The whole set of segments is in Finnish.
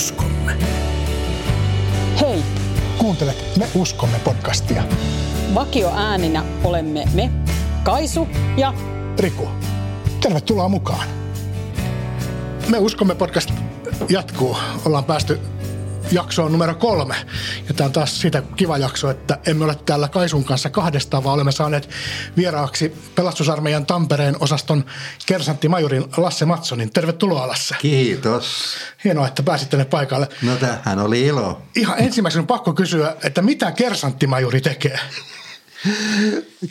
uskomme. Hei, Kuuntelet Me uskomme podcastia. vakio ääninä olemme me, Kaisu ja Riku, tervetuloa mukaan. Me uskomme podcast jatkuu. Ollaan päästy jaksoon numero kolme. Ja tämä on taas siitä kiva jakso, että emme ole täällä Kaisun kanssa kahdestaan, vaan olemme saaneet vieraaksi pelastusarmeijan Tampereen osaston kersanttimajurin Lasse Matsonin. Tervetuloa Lasse. Kiitos. Hienoa, että pääsit tänne paikalle. No tämähän oli ilo. Ihan ensimmäisenä on pakko kysyä, että mitä kersanttimajuri tekee?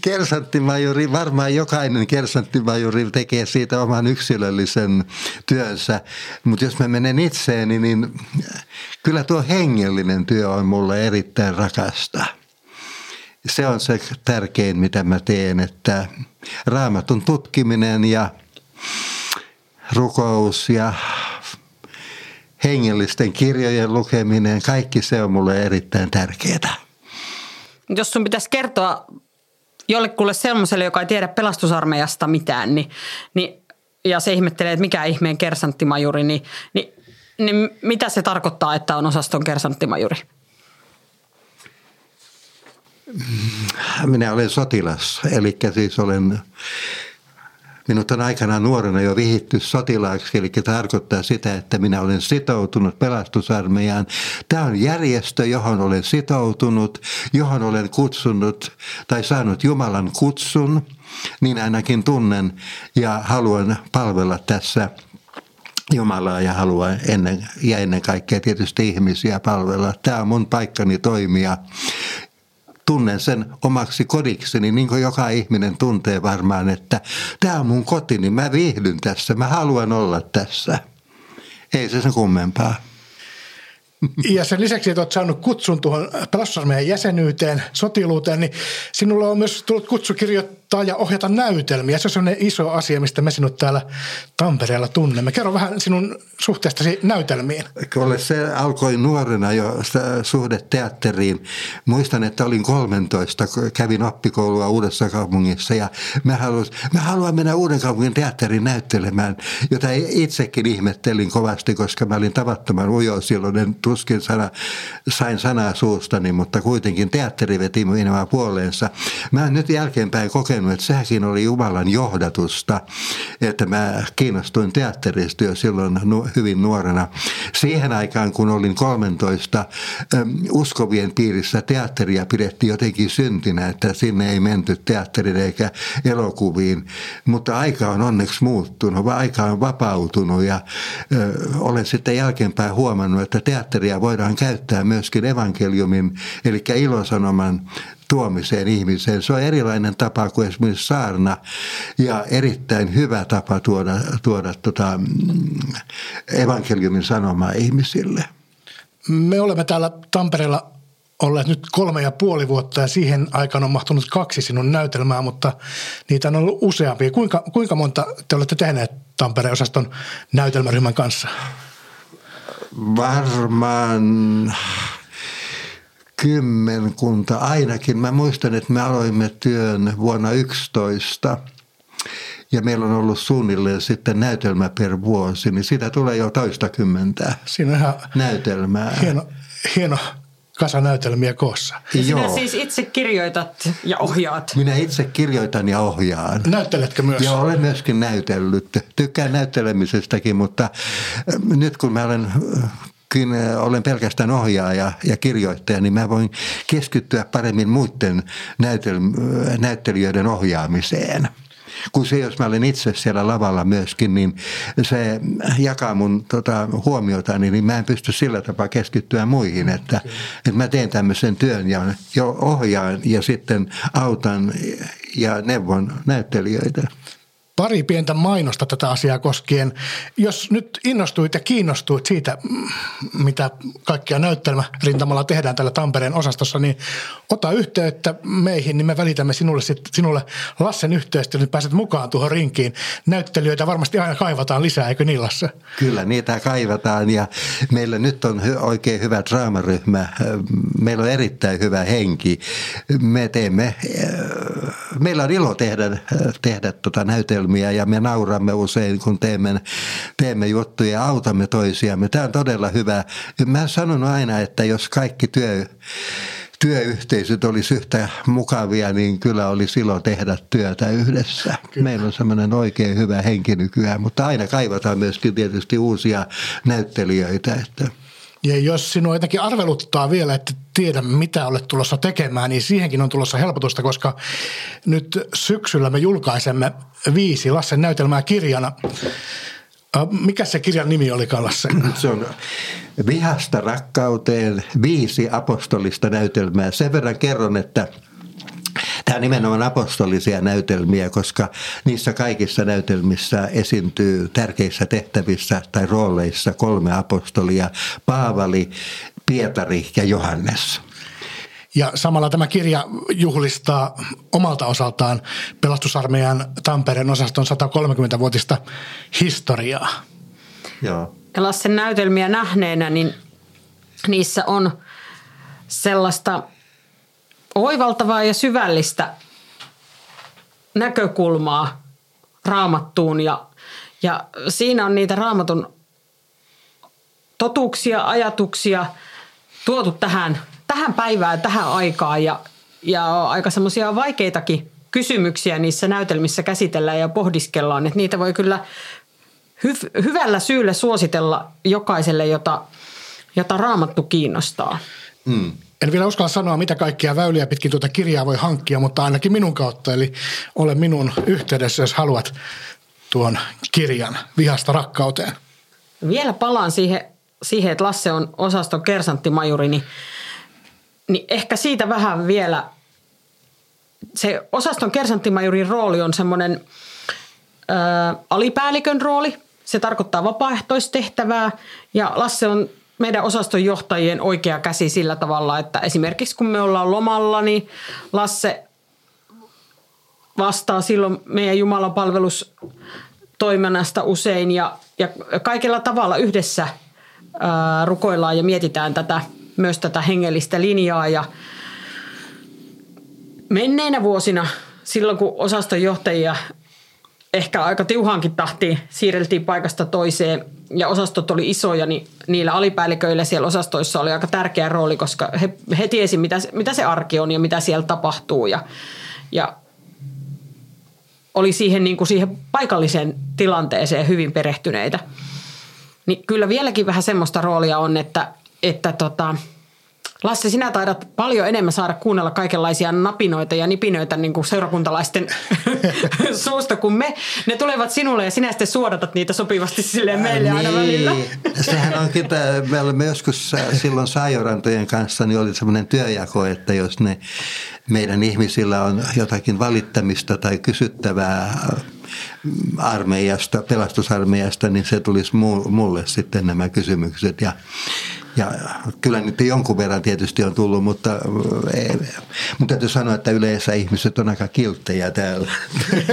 Kersanttimajuri, varmaan jokainen kersanttimajuri tekee siitä oman yksilöllisen työnsä, mutta jos mä menen itseeni, niin kyllä tuo hengellinen työ on mulle erittäin rakasta. Se on se tärkein, mitä mä teen, että raamatun tutkiminen ja rukous ja hengellisten kirjojen lukeminen, kaikki se on mulle erittäin tärkeää. Jos sun pitäisi kertoa jollekulle sellaiselle, joka ei tiedä pelastusarmeijasta mitään, niin, niin, ja se ihmettelee, että mikä ihmeen kersanttimajuri, niin, niin, niin mitä se tarkoittaa, että on osaston kersanttimajuri? Minä olen sotilas, eli siis olen, minut on aikanaan nuorena jo vihitty sotilaaksi, eli tarkoittaa sitä, että minä olen sitoutunut pelastusarmeijaan. Tämä on järjestö, johon olen sitoutunut, johon olen kutsunut tai saanut Jumalan kutsun, niin ainakin tunnen ja haluan palvella tässä Jumalaa ja haluan ennen, ja ennen kaikkea tietysti ihmisiä palvella. Tämä on mun paikkani toimia tunnen sen omaksi kodikseni, niin kuin joka ihminen tuntee varmaan, että tämä on mun kotini, mä viihdyn tässä, mä haluan olla tässä. Ei se sen kummempaa. Ja sen lisäksi, että olet saanut kutsun tuohon pelastusarmeijan jäsenyyteen, sotiluuteen, niin sinulle on myös tullut kutsu kirjoittaa ja ohjata näytelmiä. Se on sellainen iso asia, mistä me sinut täällä Tampereella tunnemme. Kerro vähän sinun suhteestasi näytelmiin. Kyllä se alkoi nuorena jo suhde teatteriin. Muistan, että olin 13, kun kävin oppikoulua Uudessa kaupungissa ja mä, halus, mä haluan mennä Uuden kaupungin teatteriin näyttelemään, jota itsekin ihmettelin kovasti, koska mä olin tavattoman ujo silloin. En tuskin sana, sain sanaa suustani, mutta kuitenkin teatteri veti minua puoleensa. Mä oon nyt jälkeenpäin kokenut, että sekin oli Jumalan johdatusta, että mä kiinnostuin teatterista jo silloin hyvin nuorena. Siihen aikaan, kun olin 13, uskovien piirissä teatteria pidettiin jotenkin syntinä, että sinne ei menty teatteriin eikä elokuviin. Mutta aika on onneksi muuttunut, aika on vapautunut ja olen sitten jälkeenpäin huomannut, että teatteria voidaan käyttää myöskin evankeliumin, eli ilosanoman tuomiseen ihmiseen. Se on erilainen tapa kuin esimerkiksi saarna ja erittäin hyvä tapa tuoda, tuoda tota, evankeliumin sanomaa ihmisille. Me olemme täällä Tampereella olleet nyt kolme ja puoli vuotta ja siihen aikaan on mahtunut kaksi sinun näytelmää, mutta niitä on ollut useampia. Kuinka, kuinka monta te olette tehneet Tampereen osaston näytelmäryhmän kanssa? Varmaan kymmenkunta ainakin. Mä muistan, että me aloimme työn vuonna 11 ja meillä on ollut suunnilleen sitten näytelmä per vuosi, niin sitä tulee jo toista kymmentä Siinä on ihan näytelmää. hieno, hieno kasa näytelmiä koossa. Ja sinä Joo. siis itse kirjoitat ja ohjaat. Minä itse kirjoitan ja ohjaan. Näytteletkö myös? Joo, olen myöskin näytellyt. Tykkään näyttelemisestäkin, mutta äh, nyt kun mä olen äh, kun äh, olen pelkästään ohjaaja ja kirjoittaja, niin mä voin keskittyä paremmin muiden näytel- näyttelijöiden ohjaamiseen. Kun se, jos mä olen itse siellä lavalla myöskin, niin se jakaa mun tota, huomiotani, niin mä en pysty sillä tapaa keskittyä muihin. Että, että mä teen tämmöisen työn ja jo ohjaan ja sitten autan ja neuvon näyttelijöitä. Pari pientä mainosta tätä asiaa koskien. Jos nyt innostuit ja kiinnostuit siitä, mm, mitä kaikkia näyttelmä rintamalla tehdään tällä Tampereen osastossa, niin ota yhteyttä meihin, niin me välitämme sinulle, sit, sinulle Lassen yhteystä, niin pääset mukaan tuohon rinkiin. Näyttelijöitä varmasti aina kaivataan lisää, eikö niin Lasse? Kyllä, niitä kaivataan ja meillä nyt on oikein hyvä draamaryhmä. Meillä on erittäin hyvä henki. Me teemme, meillä on ilo tehdä, tehdä tota näytelmiä näytelmiä ja me nauramme usein, kun teemme, teemme juttuja ja autamme toisiamme. Tämä on todella hyvä. Mä sanon aina, että jos kaikki työ työyhteisöt olisi yhtä mukavia, niin kyllä oli silloin tehdä työtä yhdessä. Kyllä. Meillä on semmoinen oikein hyvä henki nykyään, mutta aina kaivataan myöskin tietysti uusia näyttelijöitä. Että ja jos sinua jotenkin arveluttaa vielä, että tiedä mitä olet tulossa tekemään, niin siihenkin on tulossa helpotusta, koska nyt syksyllä me julkaisemme viisi Lassen näytelmää kirjana. Mikä se kirjan nimi oli, Lasse? Se on Vihasta rakkauteen viisi apostolista näytelmää. Sen verran kerron, että – Tämä nimenomaan apostolisia näytelmiä, koska niissä kaikissa näytelmissä esiintyy tärkeissä tehtävissä tai rooleissa kolme apostolia, Paavali, Pietari ja Johannes. Ja samalla tämä kirja juhlistaa omalta osaltaan pelastusarmeijan Tampereen osaston 130-vuotista historiaa. Joo. Ja Lassen näytelmiä nähneenä, niin niissä on sellaista oivaltavaa ja syvällistä näkökulmaa raamattuun ja, ja siinä on niitä raamatun totuuksia, ajatuksia tuotu tähän, tähän päivään, tähän aikaan ja, ja aika semmoisia vaikeitakin kysymyksiä niissä näytelmissä käsitellään ja pohdiskellaan, että niitä voi kyllä hy- hyvällä syyllä suositella jokaiselle, jota, jota raamattu kiinnostaa. Mm. En vielä uskalla sanoa, mitä kaikkia väyliä pitkin tuota kirjaa voi hankkia, mutta ainakin minun kautta. Eli ole minun yhteydessä, jos haluat tuon kirjan Vihasta rakkauteen. Vielä palaan siihen, siihen että Lasse on osaston kersanttimajuri, niin, niin ehkä siitä vähän vielä. Se osaston kersanttimajurin rooli on semmoinen alipäällikön rooli. Se tarkoittaa vapaaehtoistehtävää ja Lasse on meidän osaston johtajien oikea käsi sillä tavalla, että esimerkiksi kun me ollaan lomalla, niin Lasse vastaa silloin meidän Jumalan palvelustoiminnasta usein ja, ja kaikella tavalla yhdessä ää, rukoillaan ja mietitään tätä, myös tätä hengellistä linjaa ja menneinä vuosina silloin kun osaston johtajia ehkä aika tiuhankin tahtiin siirreltiin paikasta toiseen ja osastot oli isoja, niin niillä alipäälliköillä siellä osastoissa oli aika tärkeä rooli, koska he, he tiesi, mitä, mitä se arki on ja mitä siellä tapahtuu ja, ja oli siihen, niin kuin siihen paikalliseen tilanteeseen hyvin perehtyneitä. Niin kyllä vieläkin vähän semmoista roolia on, että, että tota, Lasse, sinä taidat paljon enemmän saada kuunnella kaikenlaisia napinoita ja nipinöitä niin kuin seurakuntalaisten suusta kuin me. Ne tulevat sinulle ja sinä sitten suodatat niitä sopivasti sille meille aina niin. välillä. Sehän onkin, me olemme joskus silloin Saajorantojen kanssa, niin oli semmoinen työjako, että jos ne meidän ihmisillä on jotakin valittamista tai kysyttävää armeijasta, pelastusarmeijasta, niin se tulisi mulle sitten nämä kysymykset. Ja ja kyllä nyt jonkun verran tietysti on tullut, mutta, ei, mutta täytyy sanoa, että yleensä ihmiset on aika kilttejä täällä.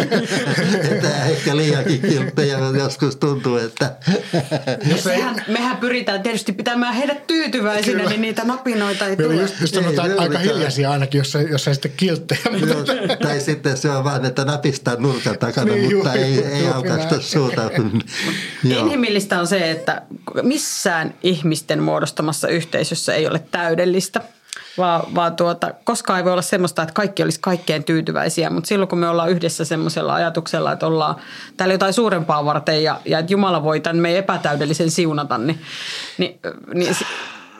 että ehkä liiankin kilttejä joskus tuntuu, että... No sehän, mehän pyritään tietysti pitämään heidät tyytyväisinä, kyllä. niin niitä napinoita ei tule. Just, just sanotaan ei, aika hiljaisia ainakin, jos jos ei sitten kilttejä. Mutta... tai sitten se on vaan, että napistaa nurkan takana, niin, mutta juu, ei, ei aukaista suuta. Inhimillistä on se, että missään ihmisten muodossa muodostamassa yhteisössä ei ole täydellistä. Vaan, vaan tuota, koskaan ei voi olla semmoista, että kaikki olisi kaikkeen tyytyväisiä, mutta silloin kun me ollaan yhdessä semmoisella ajatuksella, että ollaan täällä jotain suurempaa varten ja, ja että Jumala voi tämän meidän epätäydellisen siunata, niin, niin, niin,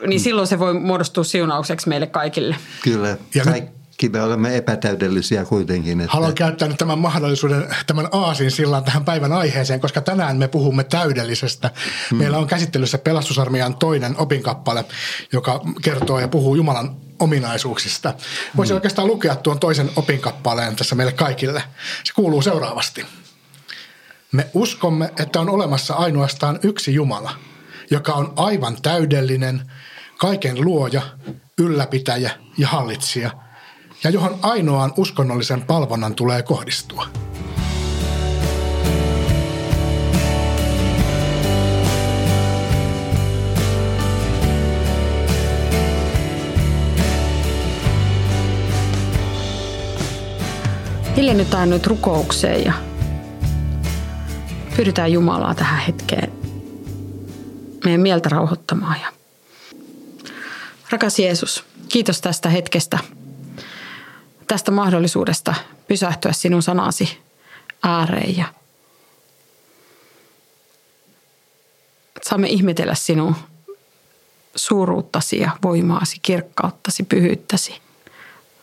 niin silloin se voi muodostua siunaukseksi meille kaikille. Kyllä, ja kaikki me olemme epätäydellisiä kuitenkin. Että... Haluan käyttää nyt tämän mahdollisuuden, tämän aasin sillan tähän päivän aiheeseen, koska tänään me puhumme täydellisestä. Hmm. Meillä on käsittelyssä pelastusarmeijan toinen opinkappale, joka kertoo ja puhuu Jumalan ominaisuuksista. Voisin hmm. oikeastaan lukea tuon toisen opinkappaleen tässä meille kaikille. Se kuuluu seuraavasti. Me uskomme, että on olemassa ainoastaan yksi Jumala, joka on aivan täydellinen, kaiken luoja, ylläpitäjä ja hallitsija – ja johon ainoan uskonnollisen palvonnan tulee kohdistua. Hiljennytään nyt rukoukseen ja Pyydetään Jumalaa tähän hetkeen meidän mieltä rauhoittamaan. Ja Rakas Jeesus, kiitos tästä hetkestä, tästä mahdollisuudesta pysähtyä sinun sanasi ääreen ja saamme ihmetellä sinun suuruuttasi ja voimaasi, kirkkauttasi, pyhyyttäsi,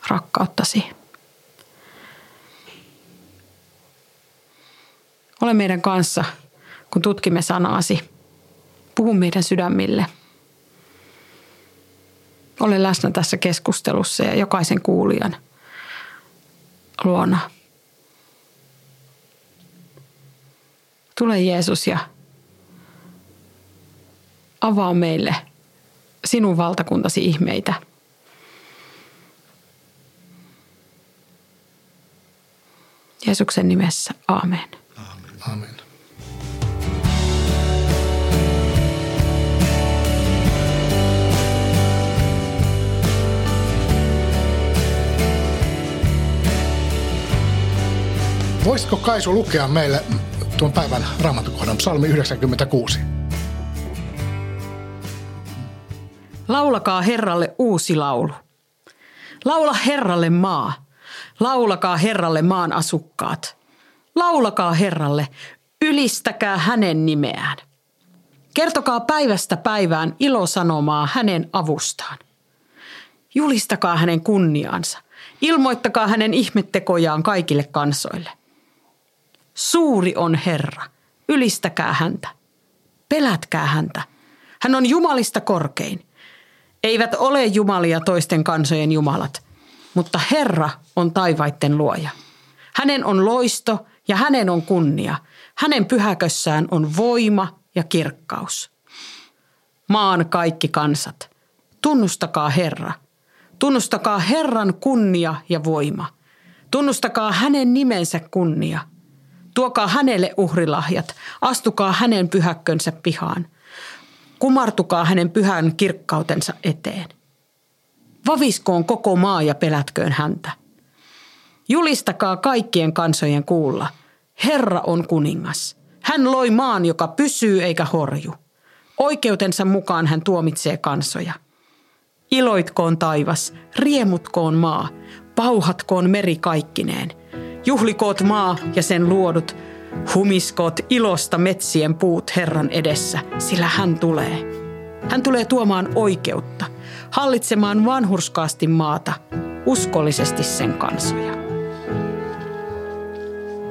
rakkauttasi. Ole meidän kanssa, kun tutkimme sanaasi. Puhu meidän sydämille. Ole läsnä tässä keskustelussa ja jokaisen kuulijan luona. Tule Jeesus ja avaa meille sinun valtakuntasi ihmeitä. Jeesuksen nimessä, amen. Amen. amen. Voisitko Kaisu lukea meille tuon päivän raamatukohdan, psalmi 96? Laulakaa Herralle uusi laulu. Laula Herralle maa. Laulakaa Herralle maan asukkaat. Laulakaa Herralle, ylistäkää hänen nimeään. Kertokaa päivästä päivään ilosanomaa hänen avustaan. Julistakaa hänen kunniaansa. Ilmoittakaa hänen ihmettekojaan kaikille kansoille. Suuri on Herra. Ylistäkää häntä. Pelätkää häntä. Hän on Jumalista korkein. Eivät ole jumalia toisten kansojen jumalat, mutta Herra on taivaitten luoja. Hänen on loisto ja hänen on kunnia. Hänen pyhäkössään on voima ja kirkkaus. Maan kaikki kansat, tunnustakaa Herra. Tunnustakaa Herran kunnia ja voima. Tunnustakaa hänen nimensä kunnia. Tuokaa hänelle uhrilahjat, astukaa hänen pyhäkkönsä pihaan. Kumartukaa hänen pyhän kirkkautensa eteen. Vaviskoon koko maa ja pelätköön häntä. Julistakaa kaikkien kansojen kuulla. Herra on kuningas. Hän loi maan, joka pysyy eikä horju. Oikeutensa mukaan hän tuomitsee kansoja. Iloitkoon taivas, riemutkoon maa, pauhatkoon meri kaikkineen. Juhlikoot maa ja sen luodut, Humiskoot ilosta metsien puut Herran edessä, sillä hän tulee. Hän tulee tuomaan oikeutta, hallitsemaan vanhurskaasti maata, uskollisesti sen kansoja.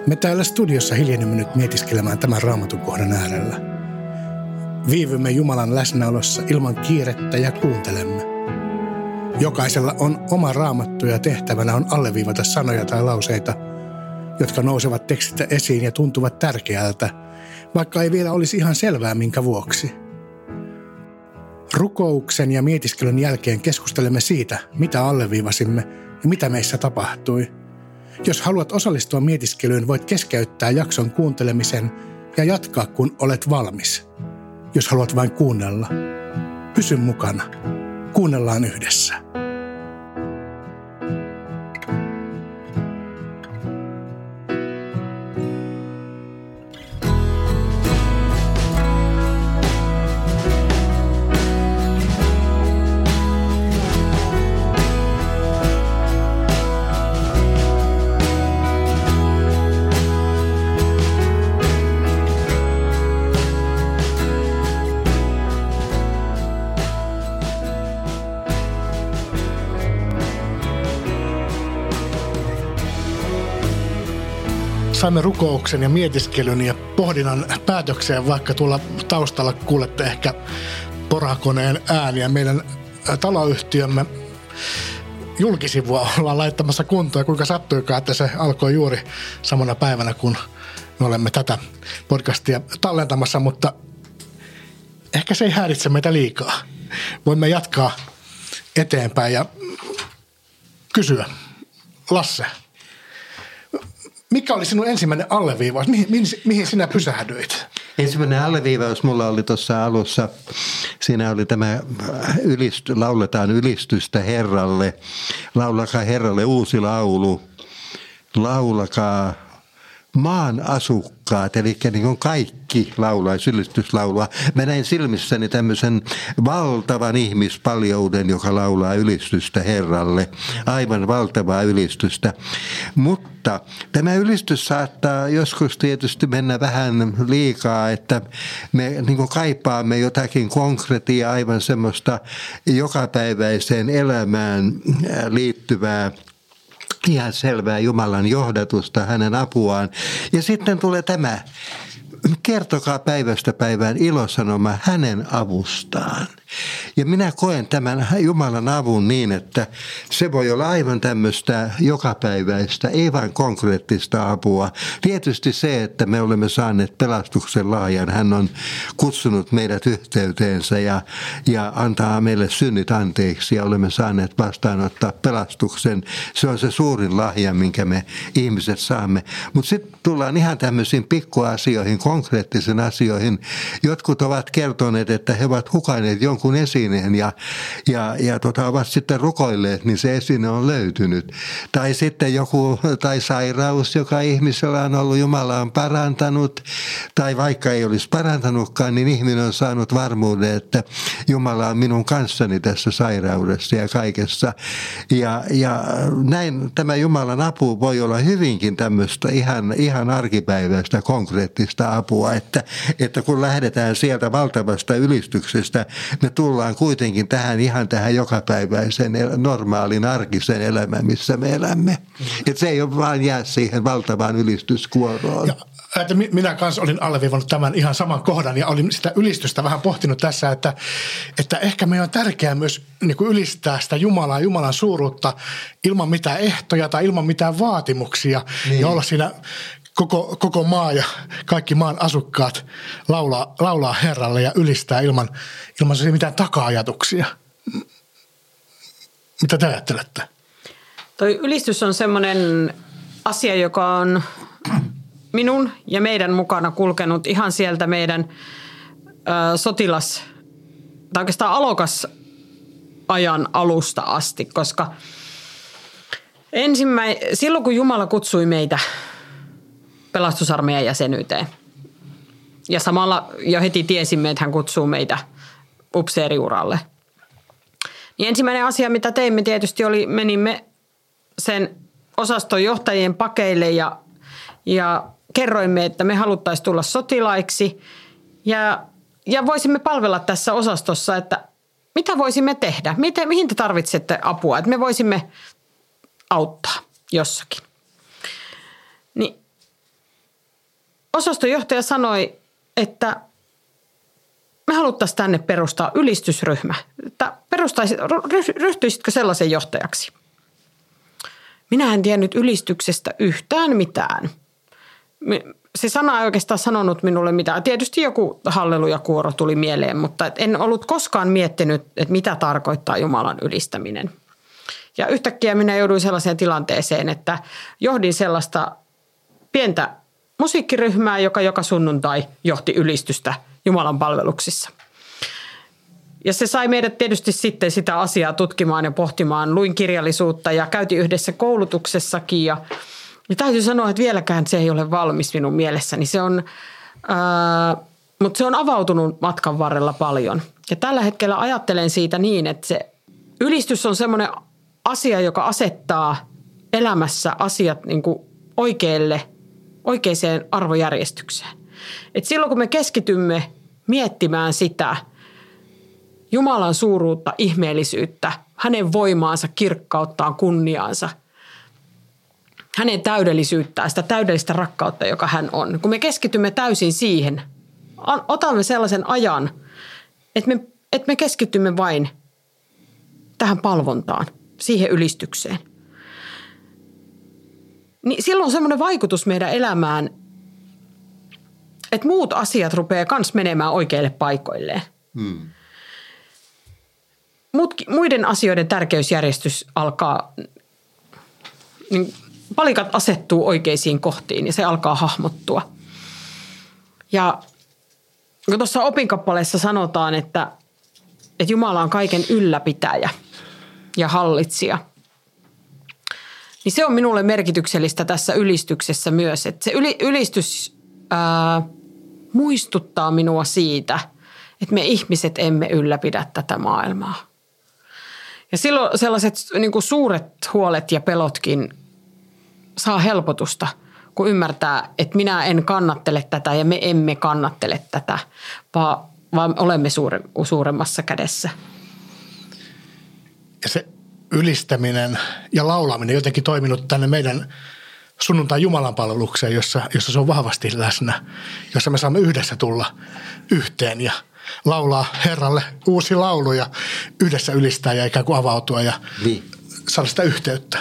Me täällä studiossa hiljennymme nyt mietiskelemään tämän raamatukohdan äärellä. Viivymme Jumalan läsnäolossa ilman kiirettä ja kuuntelemme. Jokaisella on oma raamattu ja tehtävänä on alleviivata sanoja tai lauseita – jotka nousevat tekstistä esiin ja tuntuvat tärkeältä, vaikka ei vielä olisi ihan selvää minkä vuoksi. Rukouksen ja mietiskelyn jälkeen keskustelemme siitä, mitä alleviivasimme ja mitä meissä tapahtui. Jos haluat osallistua mietiskelyyn, voit keskeyttää jakson kuuntelemisen ja jatkaa, kun olet valmis. Jos haluat vain kuunnella, pysy mukana. Kuunnellaan yhdessä. Saimme rukouksen ja mietiskelyn ja pohdinnan päätökseen, vaikka tuolla taustalla kuulette ehkä porakoneen ääniä. Meidän taloyhtiömme julkisivua ollaan laittamassa kuntoon ja kuinka sattuikaan, että se alkoi juuri samana päivänä, kun me olemme tätä podcastia tallentamassa, mutta ehkä se ei häiritse meitä liikaa. Voimme jatkaa eteenpäin ja kysyä. Lasse, mikä oli sinun ensimmäinen alleviivaus? Mihin, mihin, mihin sinä pysähdyit? Ensimmäinen alleviivaus mulla oli tuossa alussa. Siinä oli tämä ylist, lauletaan ylistystä Herralle. Laulakaa Herralle uusi laulu. Laulakaa maan asukkaat, eli niin kuin kaikki laulaisi ylistyslaulua. Mä näin silmissäni tämmöisen valtavan ihmispaljouden, joka laulaa ylistystä Herralle. Aivan valtavaa ylistystä. Mutta tämä ylistys saattaa joskus tietysti mennä vähän liikaa, että me niin kuin kaipaamme jotakin konkretiaa, aivan semmoista jokapäiväiseen elämään liittyvää ihan selvää Jumalan johdatusta, hänen apuaan. Ja sitten tulee tämä, kertokaa päivästä päivään ilosanoma hänen avustaan. Ja minä koen tämän Jumalan avun niin, että se voi olla aivan tämmöistä jokapäiväistä, ei vain konkreettista apua. Tietysti se, että me olemme saaneet pelastuksen laajan. Hän on kutsunut meidät yhteyteensä ja, ja antaa meille synnit anteeksi ja olemme saaneet vastaanottaa pelastuksen. Se on se suurin lahja, minkä me ihmiset saamme. Mutta sitten tullaan ihan tämmöisiin pikkuasioihin, konkreettisiin asioihin. Jotkut ovat kertoneet, että he ovat hukaneet jonkun jonkun esineen ja, ja, ja tota, ovat sitten rukoilleet, niin se esine on löytynyt. Tai sitten joku, tai sairaus, joka ihmisellä on ollut, Jumala on parantanut, tai vaikka ei olisi parantanutkaan, niin ihminen on saanut varmuuden, että Jumala on minun kanssani tässä sairaudessa ja kaikessa. Ja, ja näin tämä Jumalan apu voi olla hyvinkin tämmöistä ihan, ihan arkipäiväistä konkreettista apua, että, että kun lähdetään sieltä valtavasta ylistyksestä, me tullaan kuitenkin tähän ihan tähän jokapäiväiseen normaalin arkisen elämään, missä me elämme. Että se ei ole vain jää siihen valtavaan ylistyskuoroon. Ja että minä kanssa olin alleviivannut tämän ihan saman kohdan ja olin sitä ylistystä vähän pohtinut tässä, että, että ehkä meidän on tärkeää myös niin kuin ylistää sitä Jumalaa, Jumalan suuruutta ilman mitään ehtoja tai ilman mitään vaatimuksia niin. ja olla siinä koko, koko maa ja kaikki maan asukkaat laulaa, laulaa Herralle ja ylistää ilman, ilman mitään taka-ajatuksia. Mitä te ajattelette? Toi ylistys on semmoinen asia, joka on minun ja meidän mukana kulkenut ihan sieltä meidän ö, sotilas, tai oikeastaan alokas ajan alusta asti, koska ensimmäi, silloin kun Jumala kutsui meitä pelastusarmeijan jäsenyyteen. Ja samalla jo heti tiesimme, että hän kutsuu meitä upseeriuralle. Niin ensimmäinen asia, mitä teimme tietysti oli, menimme sen osaston johtajien pakeille ja, ja kerroimme, että me haluttaisiin tulla sotilaiksi ja, ja voisimme palvella tässä osastossa, että mitä voisimme tehdä, Miten, mihin te tarvitsette apua, että me voisimme auttaa jossakin. Niin osastonjohtaja sanoi, että me haluttaisiin tänne perustaa ylistysryhmä. Että perustaisit, ryhtyisitkö sellaisen johtajaksi? Minä en tiennyt ylistyksestä yhtään mitään. Se sana ei oikeastaan sanonut minulle mitään. Tietysti joku hallelujakuoro tuli mieleen, mutta en ollut koskaan miettinyt, että mitä tarkoittaa Jumalan ylistäminen. Ja yhtäkkiä minä jouduin sellaiseen tilanteeseen, että johdin sellaista pientä musiikkiryhmää, joka joka sunnuntai johti ylistystä Jumalan palveluksissa. Ja se sai meidät tietysti sitten sitä asiaa tutkimaan ja pohtimaan. Luin kirjallisuutta ja käytiin yhdessä koulutuksessakin ja, ja täytyy sanoa, että vieläkään se ei ole valmis minun mielessäni. Se on, ää, mutta se on avautunut matkan varrella paljon. Ja tällä hetkellä ajattelen siitä niin, että se ylistys on semmoinen asia, joka asettaa elämässä asiat niin kuin oikealle – oikeaan arvojärjestykseen. Et silloin kun me keskitymme miettimään sitä Jumalan suuruutta, ihmeellisyyttä, hänen voimaansa, kirkkauttaan, kunniaansa, hänen täydellisyyttään, sitä täydellistä rakkautta, joka hän on. Kun me keskitymme täysin siihen, otamme sellaisen ajan, että me, että me keskitymme vain tähän palvontaan, siihen ylistykseen – niin silloin on semmoinen vaikutus meidän elämään, että muut asiat rupeaa kans menemään oikeille paikoilleen. Hmm. Mut, muiden asioiden tärkeysjärjestys alkaa, niin palikat asettuu oikeisiin kohtiin ja se alkaa hahmottua. Ja kun tuossa opinkappaleessa sanotaan, että, että Jumala on kaiken ylläpitäjä ja hallitsija – niin se on minulle merkityksellistä tässä ylistyksessä myös. Että se yli, ylistys ää, muistuttaa minua siitä, että me ihmiset emme ylläpidä tätä maailmaa. Ja silloin sellaiset niin kuin suuret huolet ja pelotkin saa helpotusta, kun ymmärtää, että minä en kannattele tätä ja me emme kannattele tätä, vaan, vaan olemme suure, suuremmassa kädessä. Ja se ylistäminen ja laulaminen jotenkin toiminut tänne meidän sunnuntai Jumalan palvelukseen, jossa, jossa se on vahvasti läsnä, jossa me saamme yhdessä tulla yhteen ja laulaa Herralle uusi laulu ja yhdessä ylistää ja ikään kuin avautua ja niin. saada sitä yhteyttä.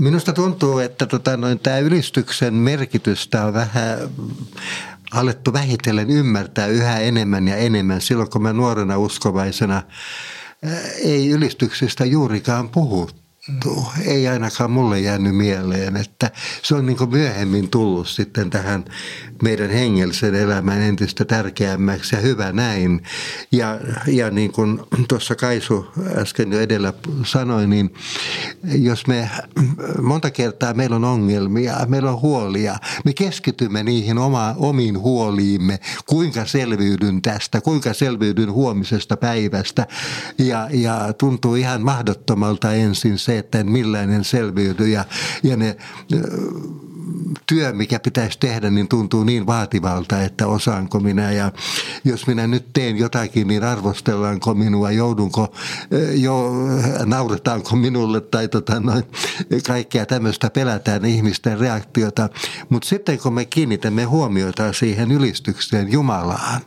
Minusta tuntuu, että tota, noin, tämä ylistyksen merkitystä on vähän alettu vähitellen ymmärtää yhä enemmän ja enemmän silloin, kun mä nuorena uskovaisena ei ylistyksistä juurikaan puhuttu Mm. Ei ainakaan mulle jäänyt mieleen, että se on niin myöhemmin tullut sitten tähän meidän hengellisen elämään entistä tärkeämmäksi ja hyvä näin. Ja, ja niin kuin tuossa Kaisu äsken jo edellä sanoi, niin jos me monta kertaa meillä on ongelmia, meillä on huolia, me keskitymme niihin oma, omiin huoliimme, kuinka selviydyn tästä, kuinka selviydyn huomisesta päivästä ja, ja tuntuu ihan mahdottomalta ensin se, että en millainen selviydy ja, ja ne työ, mikä pitäisi tehdä, niin tuntuu niin vaativalta, että osaanko minä ja jos minä nyt teen jotakin, niin arvostellaanko minua, joudunko, jo, nauretaanko minulle tai tota noin, kaikkea tämmöistä pelätään ihmisten reaktiota. Mutta sitten kun me kiinnitämme huomiota siihen ylistykseen Jumalaan,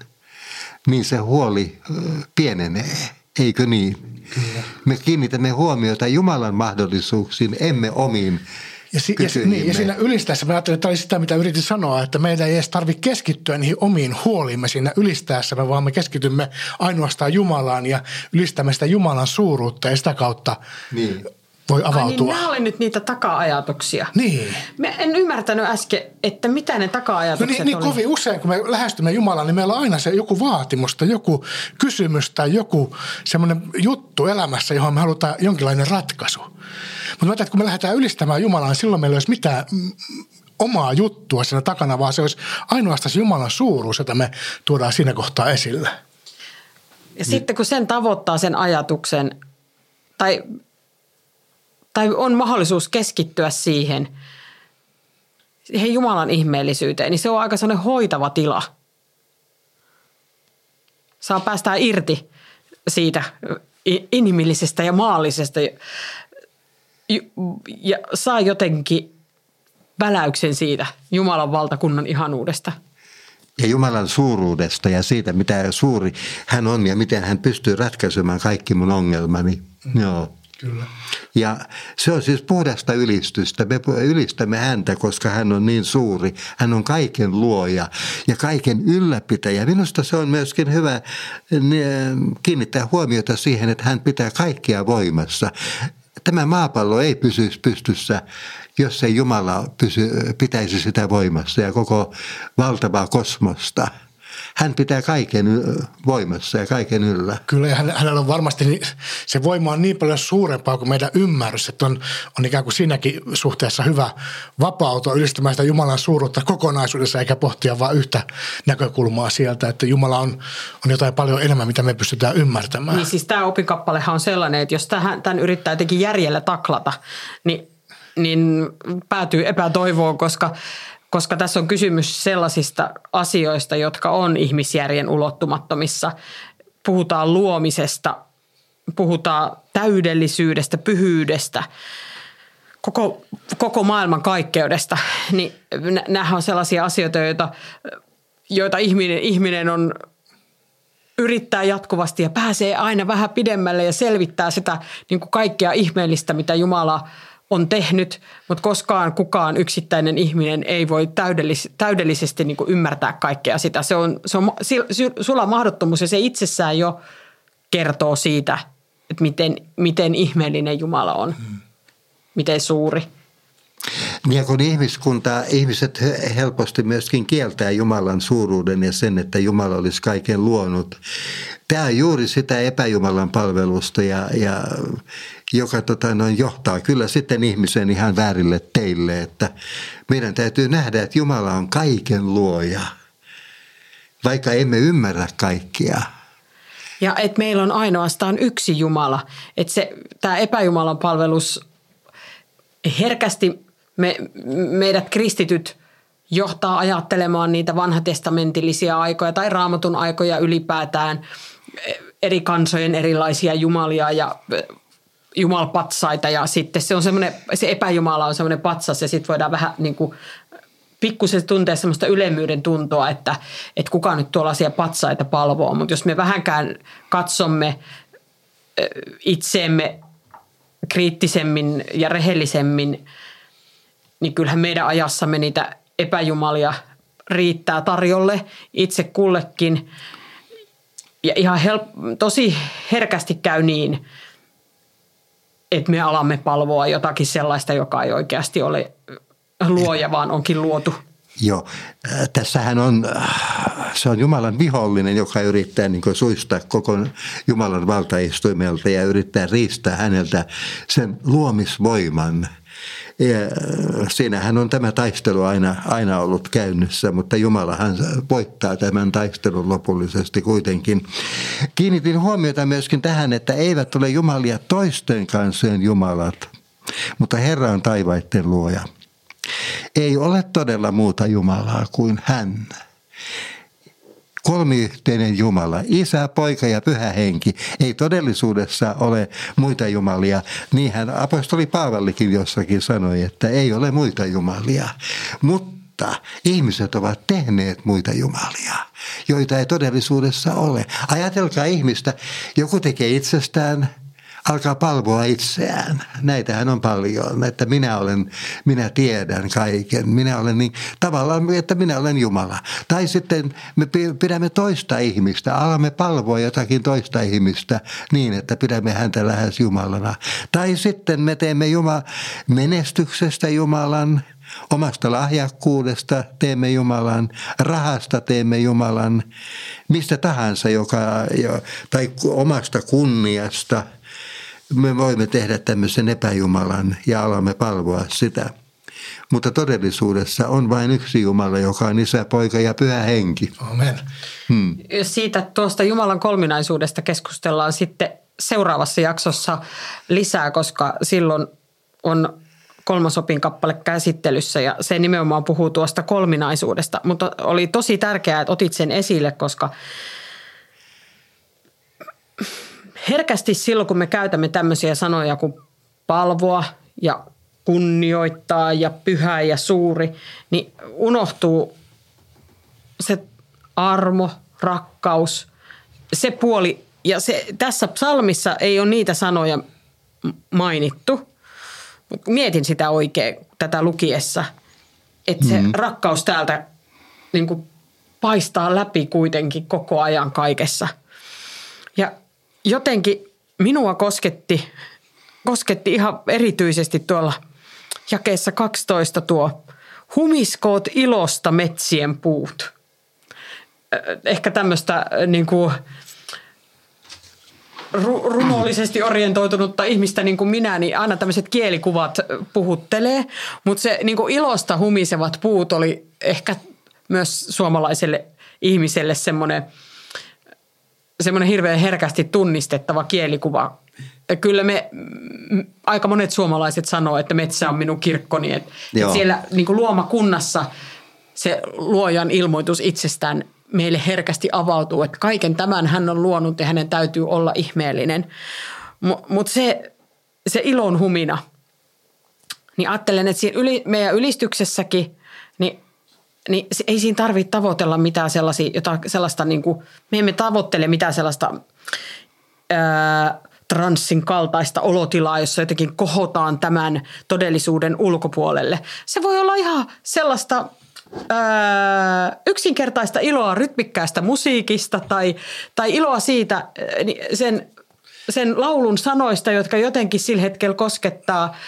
niin se huoli pienenee, eikö niin? Kyllä. Me kiinnitämme huomiota Jumalan mahdollisuuksiin, emme omiin ja, si- ja, niin, ja siinä ylistäessä mä ajattelin, että tämä oli sitä, mitä yritin sanoa, että meidän ei edes tarvitse keskittyä niihin omiin huoliimme siinä ylistäessä, vaan me keskitymme ainoastaan Jumalaan ja ylistämme sitä Jumalan suuruutta ja sitä kautta niin voi avautua. Ai niin, nämä oli nyt niitä taka-ajatuksia. Niin. Mä en ymmärtänyt äsken, että mitä ne taka-ajatukset no niin, niin oli. kovin usein, kun me lähestymme Jumalaa, niin meillä on aina se joku vaatimus tai joku kysymys tai joku semmoinen juttu elämässä, johon me halutaan jonkinlainen ratkaisu. Mutta mä että kun me lähdetään ylistämään Jumalaa, niin silloin meillä ei olisi mitään omaa juttua siinä takana, vaan se olisi ainoastaan se Jumalan suuruus, jota me tuodaan siinä kohtaa esille. Ja niin. sitten kun sen tavoittaa sen ajatuksen, tai tai on mahdollisuus keskittyä siihen, siihen Jumalan ihmeellisyyteen, niin se on aika sellainen hoitava tila. Saa päästää irti siitä inhimillisestä ja maallisesta ja saa jotenkin väläyksen siitä Jumalan valtakunnan ihanuudesta. Ja Jumalan suuruudesta ja siitä, mitä suuri hän on ja miten hän pystyy ratkaisemaan kaikki mun ongelmani. Mm. Joo. Kyllä. Ja se on siis puhdasta ylistystä. Me ylistämme häntä, koska hän on niin suuri. Hän on kaiken luoja ja kaiken ylläpitäjä. Minusta se on myöskin hyvä kiinnittää huomiota siihen, että hän pitää kaikkia voimassa. Tämä maapallo ei pysyisi pystyssä, jos ei Jumala pysy, pitäisi sitä voimassa ja koko valtavaa kosmosta – hän pitää kaiken voimassa ja kaiken yllä. Kyllä, ja hänellä on varmasti, se voima on niin paljon suurempaa kuin meidän ymmärrys, että on, on ikään kuin siinäkin suhteessa hyvä vapautua ylistämään sitä Jumalan suuruutta kokonaisuudessa, eikä pohtia vain yhtä näkökulmaa sieltä, että Jumala on, on jotain paljon enemmän, mitä me pystytään ymmärtämään. Niin siis tämä opikappalehan on sellainen, että jos tähän, tämän yrittää jotenkin järjellä taklata, niin, niin päätyy epätoivoon, koska – koska tässä on kysymys sellaisista asioista, jotka on ihmisjärjen ulottumattomissa. Puhutaan luomisesta, puhutaan täydellisyydestä, pyhyydestä, koko, koko maailman kaikkeudesta. Niin nämä on sellaisia asioita, joita, joita ihminen, ihminen on yrittää jatkuvasti ja pääsee aina vähän pidemmälle ja selvittää sitä niin kuin kaikkea ihmeellistä, mitä Jumala on tehnyt, mutta koskaan kukaan yksittäinen ihminen ei voi täydellis, täydellisesti niin kuin ymmärtää kaikkea sitä. Se on, se on sulla mahdottomuus ja se itsessään jo kertoo siitä, että miten, miten ihmeellinen Jumala on, hmm. miten suuri. Ja kun ihmiskunta, ihmiset helposti myöskin kieltää Jumalan suuruuden ja sen, että Jumala olisi kaiken luonut. Tämä on juuri sitä epäjumalan palvelusta ja, ja joka tota, noin, johtaa kyllä sitten ihmisen ihan väärille teille, että meidän täytyy nähdä, että Jumala on kaiken luoja, vaikka emme ymmärrä kaikkia. Ja että meillä on ainoastaan yksi Jumala. Että se, tämä epäjumalan palvelus herkästi me, meidät kristityt johtaa ajattelemaan niitä vanhatestamentillisia aikoja tai raamatun aikoja ylipäätään, eri kansojen erilaisia jumalia ja jumalpatsaita ja sitten se on semmoinen, se epäjumala on semmoinen patsas ja sitten voidaan vähän niin kuin pikkusen tuntea semmoista ylemmyyden tuntoa, että, että kuka nyt tuollaisia patsaita palvoo. Mutta jos me vähänkään katsomme itseemme kriittisemmin ja rehellisemmin, niin kyllähän meidän ajassamme niitä epäjumalia riittää tarjolle itse kullekin. Ja ihan help- tosi herkästi käy niin, että me alamme palvoa jotakin sellaista, joka ei oikeasti ole luoja, vaan onkin luotu. Joo, äh, tässähän on, äh, se on Jumalan vihollinen, joka yrittää niin suistaa koko Jumalan valtaistuimelta ja yrittää riistää häneltä sen luomisvoiman. Ja äh, siinähän on tämä taistelu aina, aina ollut käynnissä, mutta Jumalahan voittaa tämän taistelun lopullisesti kuitenkin. Kiinnitin huomiota myöskin tähän, että eivät ole Jumalia toisten kansojen Jumalat, mutta Herra on taivaitten luoja – ei ole todella muuta Jumalaa kuin hän. Kolmiyhteinen Jumala, isä, poika ja pyhä henki, ei todellisuudessa ole muita jumalia. Niinhän apostoli Paavallikin jossakin sanoi, että ei ole muita jumalia. Mutta ihmiset ovat tehneet muita jumalia, joita ei todellisuudessa ole. Ajatelkaa ihmistä, joku tekee itsestään alkaa palvoa itseään. Näitähän on paljon, että minä olen, minä tiedän kaiken. Minä olen niin, tavallaan, että minä olen Jumala. Tai sitten me pidämme toista ihmistä, alamme palvoa jotakin toista ihmistä niin, että pidämme häntä lähes Jumalana. Tai sitten me teemme Jumala, menestyksestä Jumalan, omasta lahjakkuudesta teemme Jumalan, rahasta teemme Jumalan, mistä tahansa, joka, tai omasta kunniasta – me voimme tehdä tämmöisen epäjumalan ja alamme palvoa sitä. Mutta todellisuudessa on vain yksi Jumala, joka on isä, poika ja pyhä henki. Amen. Hmm. Siitä tuosta Jumalan kolminaisuudesta keskustellaan sitten seuraavassa jaksossa lisää, koska silloin on kolmas opin kappale käsittelyssä ja se nimenomaan puhuu tuosta kolminaisuudesta. Mutta oli tosi tärkeää, että otit sen esille, koska herkästi silloin, kun me käytämme tämmöisiä sanoja kuin palvoa ja kunnioittaa ja pyhä ja suuri, niin unohtuu se armo, rakkaus, se puoli. Ja se, tässä psalmissa ei ole niitä sanoja mainittu. Mietin sitä oikein tätä lukiessa, että se mm. rakkaus täältä niin kuin paistaa läpi kuitenkin koko ajan kaikessa. Ja jotenkin minua kosketti, kosketti ihan erityisesti tuolla jakeessa 12 tuo humiskoot ilosta metsien puut. Ehkä tämmöistä niin kuin, runollisesti orientoitunutta ihmistä niin kuin minä, niin aina tämmöiset kielikuvat puhuttelee. Mutta se niin kuin ilosta humisevat puut oli ehkä myös suomalaiselle ihmiselle semmoinen – semmoinen hirveän herkästi tunnistettava kielikuva. Kyllä me, aika monet suomalaiset sanoo, että metsä on minun kirkkoni. Että et siellä niin kuin luomakunnassa se luojan ilmoitus itsestään meille herkästi avautuu, että kaiken tämän hän on luonut ja hänen täytyy olla ihmeellinen. Mutta mut se, se ilon humina, niin ajattelen, että siinä yli, meidän ylistyksessäkin, niin ei siinä tarvitse tavoitella mitään sellaisia, jota, sellaista, niin kuin, me emme tavoittele mitään sellaista ää, transsin kaltaista olotilaa, jossa jotenkin kohotaan tämän todellisuuden ulkopuolelle. Se voi olla ihan sellaista ää, yksinkertaista iloa rytmikkäästä musiikista tai, tai iloa siitä sen, sen laulun sanoista, jotka jotenkin sillä hetkellä koskettaa –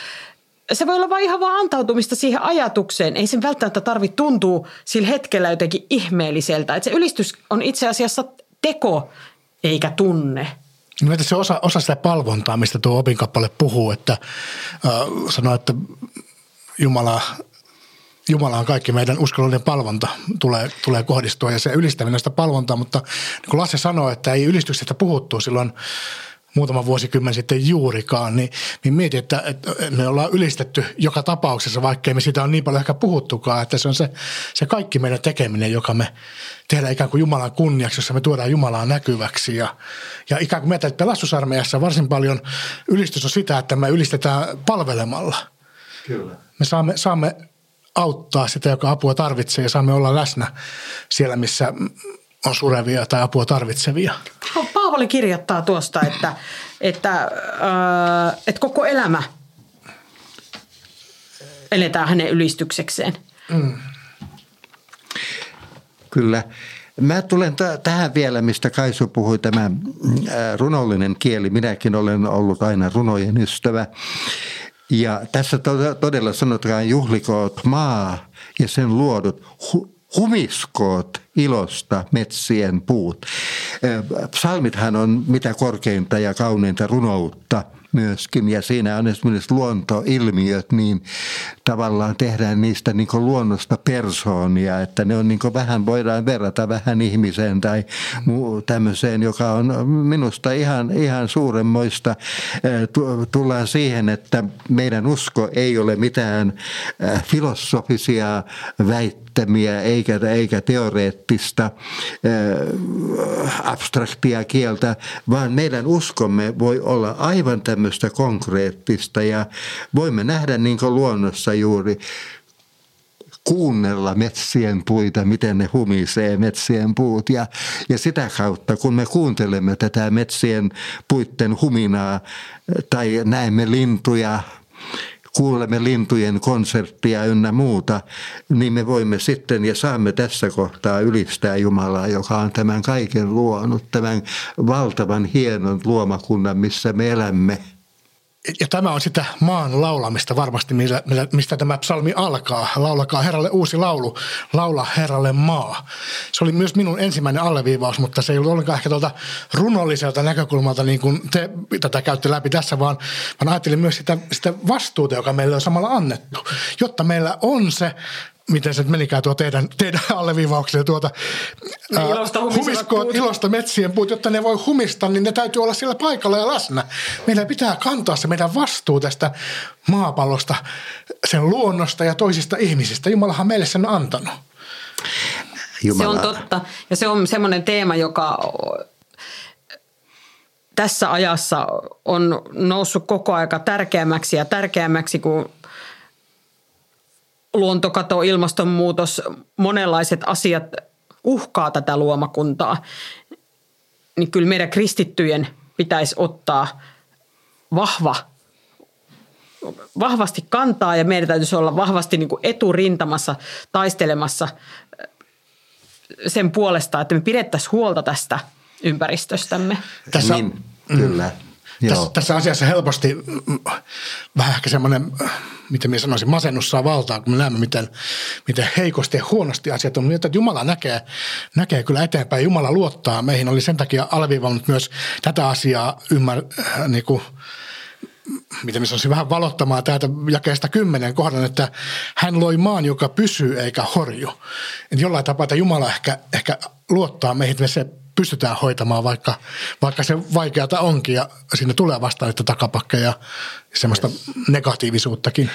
se voi olla vain ihan vaan antautumista siihen ajatukseen. Ei sen välttämättä tarvitse tuntua sillä hetkellä jotenkin ihmeelliseltä. Että se ylistys on itse asiassa teko eikä tunne. Niin se osa, osa sitä palvontaa, mistä tuo opinkappale puhuu, että äh, sanoo, että Jumala Jumala on kaikki meidän uskonnollinen palvonta tulee, tulee kohdistua ja se ylistäminen sitä palvontaa, mutta niin kuin Lasse sanoi, että ei ylistyksestä puhuttu silloin muutama vuosikymmen sitten juurikaan, niin, niin mietin, että, että me ollaan ylistetty joka tapauksessa, vaikkei me siitä on niin paljon ehkä puhuttukaan, että se on se, se kaikki meidän tekeminen, joka me tehdään ikään kuin Jumalan kunniaksi, jossa me tuodaan Jumalaa näkyväksi. Ja, ja ikään kuin meitä pelastusarmeijassa varsin paljon ylistys on sitä, että me ylistetään palvelemalla. Kyllä. Me saamme, saamme auttaa sitä, joka apua tarvitsee ja saamme olla läsnä siellä, missä on surevia tai apua tarvitsevia. Paavali kirjoittaa tuosta, että, että, äh, että koko elämä eletään hänen ylistyksekseen. Mm. Kyllä. Mä tulen t- tähän vielä, mistä Kaisu puhui, tämä äh, runollinen kieli. Minäkin olen ollut aina runojen ystävä. Ja tässä todella sanotaan juhlikoot maa ja sen luodut hu- humiskoot ilosta metsien puut. Psalmithan on mitä korkeinta ja kauneinta runoutta – myöskin. Ja siinä on esimerkiksi luontoilmiöt, niin tavallaan tehdään niistä niin luonnosta persoonia, että ne on niin vähän, voidaan verrata vähän ihmiseen tai tämmöiseen, joka on minusta ihan, ihan suuremmoista. Tullaan siihen, että meidän usko ei ole mitään filosofisia väitteitä eikä, eikä teoreettista äh, abstraktia kieltä, vaan meidän uskomme voi olla aivan tämmöistä konkreettista ja voimme nähdä niin kuin luonnossa juuri kuunnella metsien puita, miten ne humisee metsien puut. Ja, ja sitä kautta, kun me kuuntelemme tätä metsien puitten huminaa tai näemme lintuja, kuulemme lintujen konserttia ynnä muuta, niin me voimme sitten ja saamme tässä kohtaa ylistää Jumalaa, joka on tämän kaiken luonut, tämän valtavan hienon luomakunnan, missä me elämme – ja tämä on sitä maan laulamista varmasti, mistä tämä psalmi alkaa. Laulakaa Herralle uusi laulu, laula Herralle maa. Se oli myös minun ensimmäinen alleviivaus, mutta se ei ollut ollenkaan ehkä tuolta runolliselta näkökulmalta, niin kuin te tätä käytte läpi tässä, vaan, vaan ajattelin myös sitä, sitä vastuuta, joka meille on samalla annettu. Jotta meillä on se miten se menikään tuo teidän, teidän alleviivaukseen tuota, ää, ilosta humiskoot ilosta metsien puut, jotta ne voi humista, niin ne täytyy olla siellä paikalla ja läsnä. Meidän pitää kantaa se meidän vastuu tästä maapallosta, sen luonnosta ja toisista ihmisistä. Jumalahan meille sen on antanut. Jumala. Se on totta. Ja se on semmoinen teema, joka tässä ajassa on noussut koko aika tärkeämmäksi ja tärkeämmäksi, kun luontokato, ilmastonmuutos, monenlaiset asiat uhkaa tätä luomakuntaa, niin kyllä meidän kristittyjen pitäisi ottaa vahva, vahvasti kantaa ja meidän täytyisi olla vahvasti niin kuin eturintamassa taistelemassa sen puolesta, että me pidettäisiin huolta tästä ympäristöstämme. Tässä, niin, kyllä. Tässä, tässä asiassa helposti vähän ehkä semmoinen, miten minä sanoisin, masennus saa valtaa, kun me näemme, miten, miten heikosti ja huonosti asiat on. Että Jumala näkee, näkee kyllä eteenpäin. Jumala luottaa meihin. Oli sen takia alviivannut myös tätä asiaa ymmär, äh, niin kuin, miten minä sanoisin, vähän valottamaan täältä jakeesta kymmenen kohdan, että hän loi maan, joka pysyy eikä horju. Et jollain tapaa, että Jumala ehkä, ehkä luottaa meihin, että me se pystytään hoitamaan, vaikka, vaikka se vaikeata onkin ja sinne tulee vastaan että takapakkeja semmoista negatiivisuuttakin.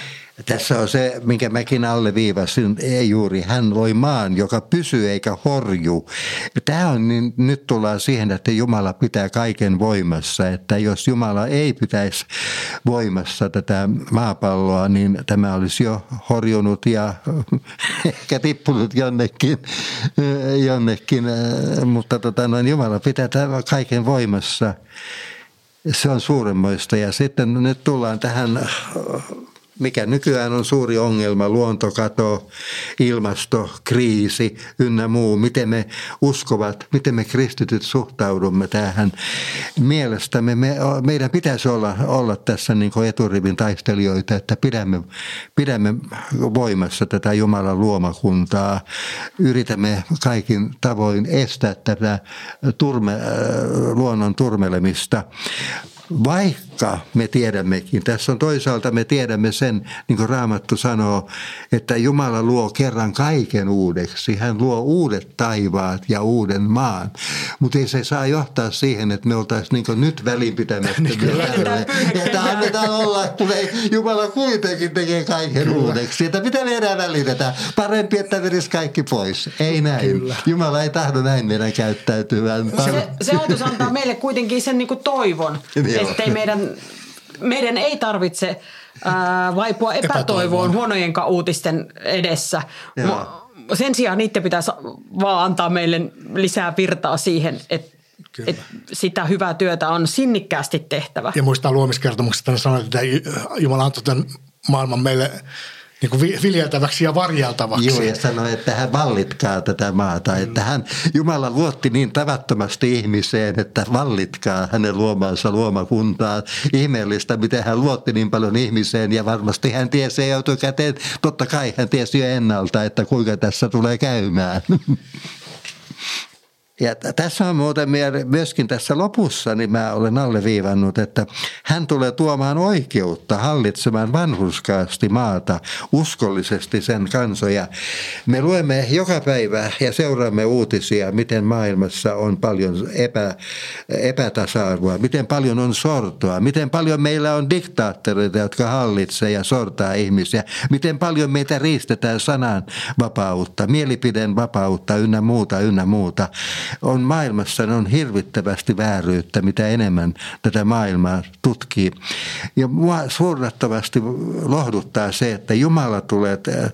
Tässä on se, minkä mäkin alleviivasin, ei juuri, hän loi maan, joka pysyy eikä horju. Tämä on, niin nyt tullaan siihen, että Jumala pitää kaiken voimassa, että jos Jumala ei pitäisi voimassa tätä maapalloa, niin tämä olisi jo horjunut ja ehkä tippunut jonnekin, jonnekin. mutta tota, noin, Jumala pitää kaiken voimassa. Se on suuremmoista ja sitten nyt tullaan tähän mikä nykyään on suuri ongelma, luontokato, ilmastokriisi ynnä muu, miten me uskovat, miten me kristityt suhtaudumme tähän. Mielestämme me, meidän pitäisi olla, olla tässä niin kuin eturivin taistelijoita, että pidämme, pidämme voimassa tätä Jumalan luomakuntaa, yritämme kaikin tavoin estää tätä turme, luonnon turmelemista. Vaikka me tiedämmekin, tässä on toisaalta me tiedämme sen, niin kuin Raamattu sanoo, että Jumala luo kerran kaiken uudeksi. Hän luo uudet taivaat ja uuden maan. Mutta ei se saa johtaa siihen, että me oltaisiin niin nyt välinpitämättömiä. että annetaan olla, kun ei, Jumala kuitenkin tekee kaiken Kyllä. uudeksi. Että mitä me enää välitetään? Parempi, että verisi kaikki pois. Ei näin. Kyllä. Jumala ei tahdo näin meidän käyttäytyvän. Se, se ajatus antaa meille kuitenkin sen niin kuin toivon. Niin ettei meidän, meidän ei tarvitse ää, vaipua epätoivoon, huonojen uutisten edessä. Joo. Sen sijaan niiden pitäisi vaan antaa meille lisää virtaa siihen, että et sitä hyvää työtä on sinnikkäästi tehtävä. Ja muistaa luomiskertomuksesta, sanoit, että Jumala antoi tämän maailman meille niin kuin viljeltäväksi ja varjeltavaksi. Joo, ja sanoi, että hän vallitkaa tätä maata. Mm. Että hän, Jumala luotti niin tavattomasti ihmiseen, että vallitkaa hänen luomansa luomakuntaa. Ihmeellistä, miten hän luotti niin paljon ihmiseen ja varmasti hän tiesi jo etukäteen. Totta kai hän tiesi jo ennalta, että kuinka tässä tulee käymään. Ja tässä on muuten myöskin tässä lopussa, niin mä olen alleviivannut, että hän tulee tuomaan oikeutta hallitsemaan vanhuskaasti maata, uskollisesti sen kansoja. Me luemme joka päivä ja seuraamme uutisia, miten maailmassa on paljon epä, epätasa-arvoa, miten paljon on sortoa, miten paljon meillä on diktaattoreita, jotka hallitsee ja sortaa ihmisiä, miten paljon meitä riistetään sanan vapautta, mielipiden vapautta ynnä muuta, ynnä muuta on maailmassa on hirvittävästi vääryyttä, mitä enemmän tätä maailmaa tutkii. Ja mua suunnattavasti lohduttaa se, että Jumala tulee, äh,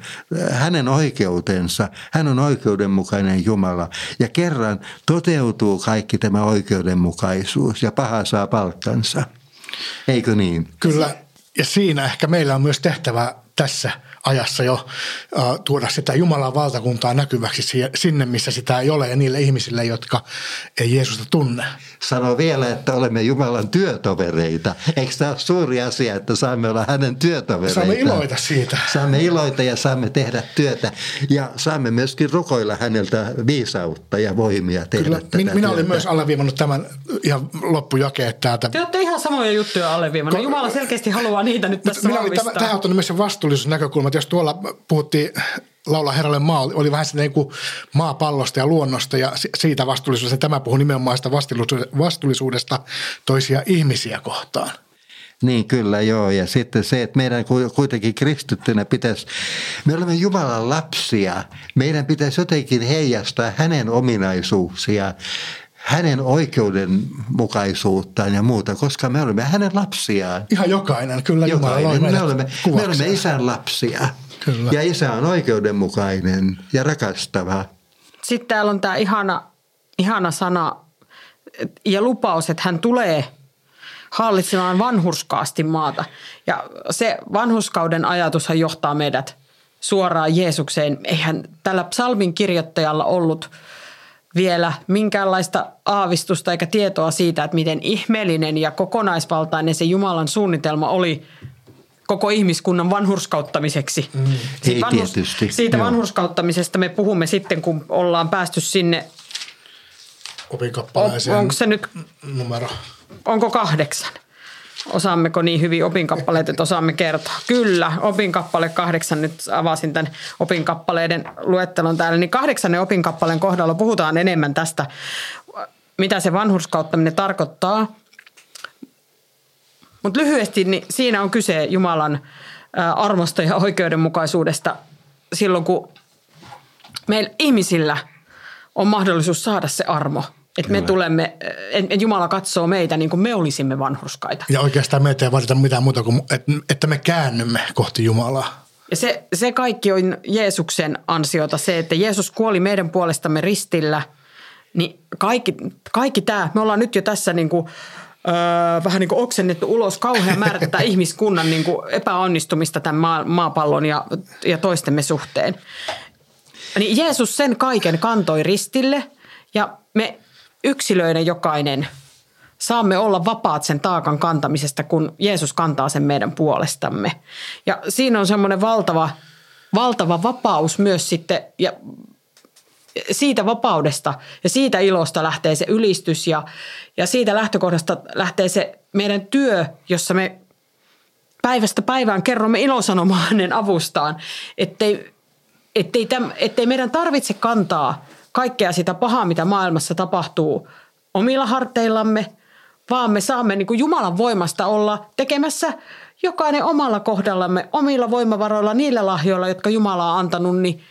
hänen oikeutensa, hän on oikeudenmukainen Jumala. Ja kerran toteutuu kaikki tämä oikeudenmukaisuus ja paha saa palkkansa. Eikö niin? Kyllä. Ja siinä ehkä meillä on myös tehtävä tässä – ajassa jo tuoda sitä Jumalan valtakuntaa näkyväksi sinne, missä sitä ei ole ja niille ihmisille, jotka ei Jeesusta tunne. Sano vielä, että olemme Jumalan työtovereita. Eikö tämä ole suuri asia, että saamme olla hänen työtovereita? Saamme iloita siitä. Saamme iloita ja saamme tehdä työtä ja saamme myöskin rukoilla häneltä viisautta ja voimia tehdä Kyllä, tätä Minä työtä. olin myös alleviivannut tämän ihan loppujakeet täältä. Te olette ihan samoja juttuja alleviivannut. Jumala selkeästi haluaa niitä nyt tässä Minä olin tähän ottanut myös se vastuullisuusnäkökulma, jos tuolla puhuttiin laulaa herralle maa, oli vähän niin kuin maapallosta ja luonnosta ja siitä vastuullisuudesta. Tämä puhuu nimenomaan sitä vastuullisuudesta toisia ihmisiä kohtaan. Niin kyllä joo ja sitten se, että meidän kuitenkin kristittynä pitäisi, me olemme Jumalan lapsia, meidän pitäisi jotenkin heijastaa hänen ominaisuuksia hänen oikeudenmukaisuuttaan ja muuta, koska me olemme hänen lapsiaan. Ihan jokainen, kyllä jokainen. Jumala me olemme, me olemme isän lapsia. Kyllä. Ja isä on oikeudenmukainen ja rakastava. Sitten täällä on tämä ihana, ihana sana ja lupaus, että hän tulee hallitsemaan vanhurskaasti maata. Ja se vanhurskauden ajatushan johtaa meidät suoraan Jeesukseen. Eihän tällä psalmin kirjoittajalla ollut – vielä minkäänlaista aavistusta eikä tietoa siitä, että miten ihmeellinen ja kokonaisvaltainen se Jumalan suunnitelma oli koko ihmiskunnan vanhurskauttamiseksi. Mm. Siitä, Ei vanhurs, tietysti. siitä Joo. vanhurskauttamisesta me puhumme sitten, kun ollaan päästy sinne. Opinkappaleeseen. On, onko se nyt? Numero. Onko kahdeksan? Osaammeko niin hyvin opinkappaleet, että osaamme kertoa? Kyllä, opinkappale kahdeksan, nyt avasin tämän opinkappaleiden luettelon täällä, niin kahdeksannen opinkappaleen kohdalla puhutaan enemmän tästä, mitä se vanhurskauttaminen tarkoittaa. Mutta lyhyesti niin siinä on kyse Jumalan armosta ja oikeudenmukaisuudesta silloin, kun meillä ihmisillä on mahdollisuus saada se armo – että me tulemme, että Jumala katsoo meitä niin kuin me olisimme vanhurskaita. Ja oikeastaan meitä ei vaadita mitään muuta kuin, että me käännymme kohti Jumalaa. Ja se, se kaikki on Jeesuksen ansiota, se, että Jeesus kuoli meidän puolestamme ristillä, niin kaikki, kaikki tämä, me ollaan nyt jo tässä niin kuin öö, vähän niin kuin oksennettu ulos kauhea määrä tätä ihmiskunnan niin kuin epäonnistumista tämän maa, maapallon ja, ja toistemme suhteen. Niin Jeesus sen kaiken kantoi ristille ja me yksilöiden jokainen saamme olla vapaat sen taakan kantamisesta, kun Jeesus kantaa sen meidän puolestamme. Ja siinä on semmoinen valtava, valtava vapaus myös sitten ja siitä vapaudesta ja siitä ilosta lähtee se ylistys ja, ja siitä lähtökohdasta lähtee se meidän työ, jossa me päivästä päivään kerromme ilosanomaa hänen avustaan, ettei, ettei, täm, ettei meidän tarvitse kantaa kaikkea sitä pahaa, mitä maailmassa tapahtuu omilla harteillamme, vaan me saamme niin kuin Jumalan voimasta olla tekemässä jokainen omalla kohdallamme, omilla voimavaroilla, niillä lahjoilla, jotka Jumala on antanut, niin –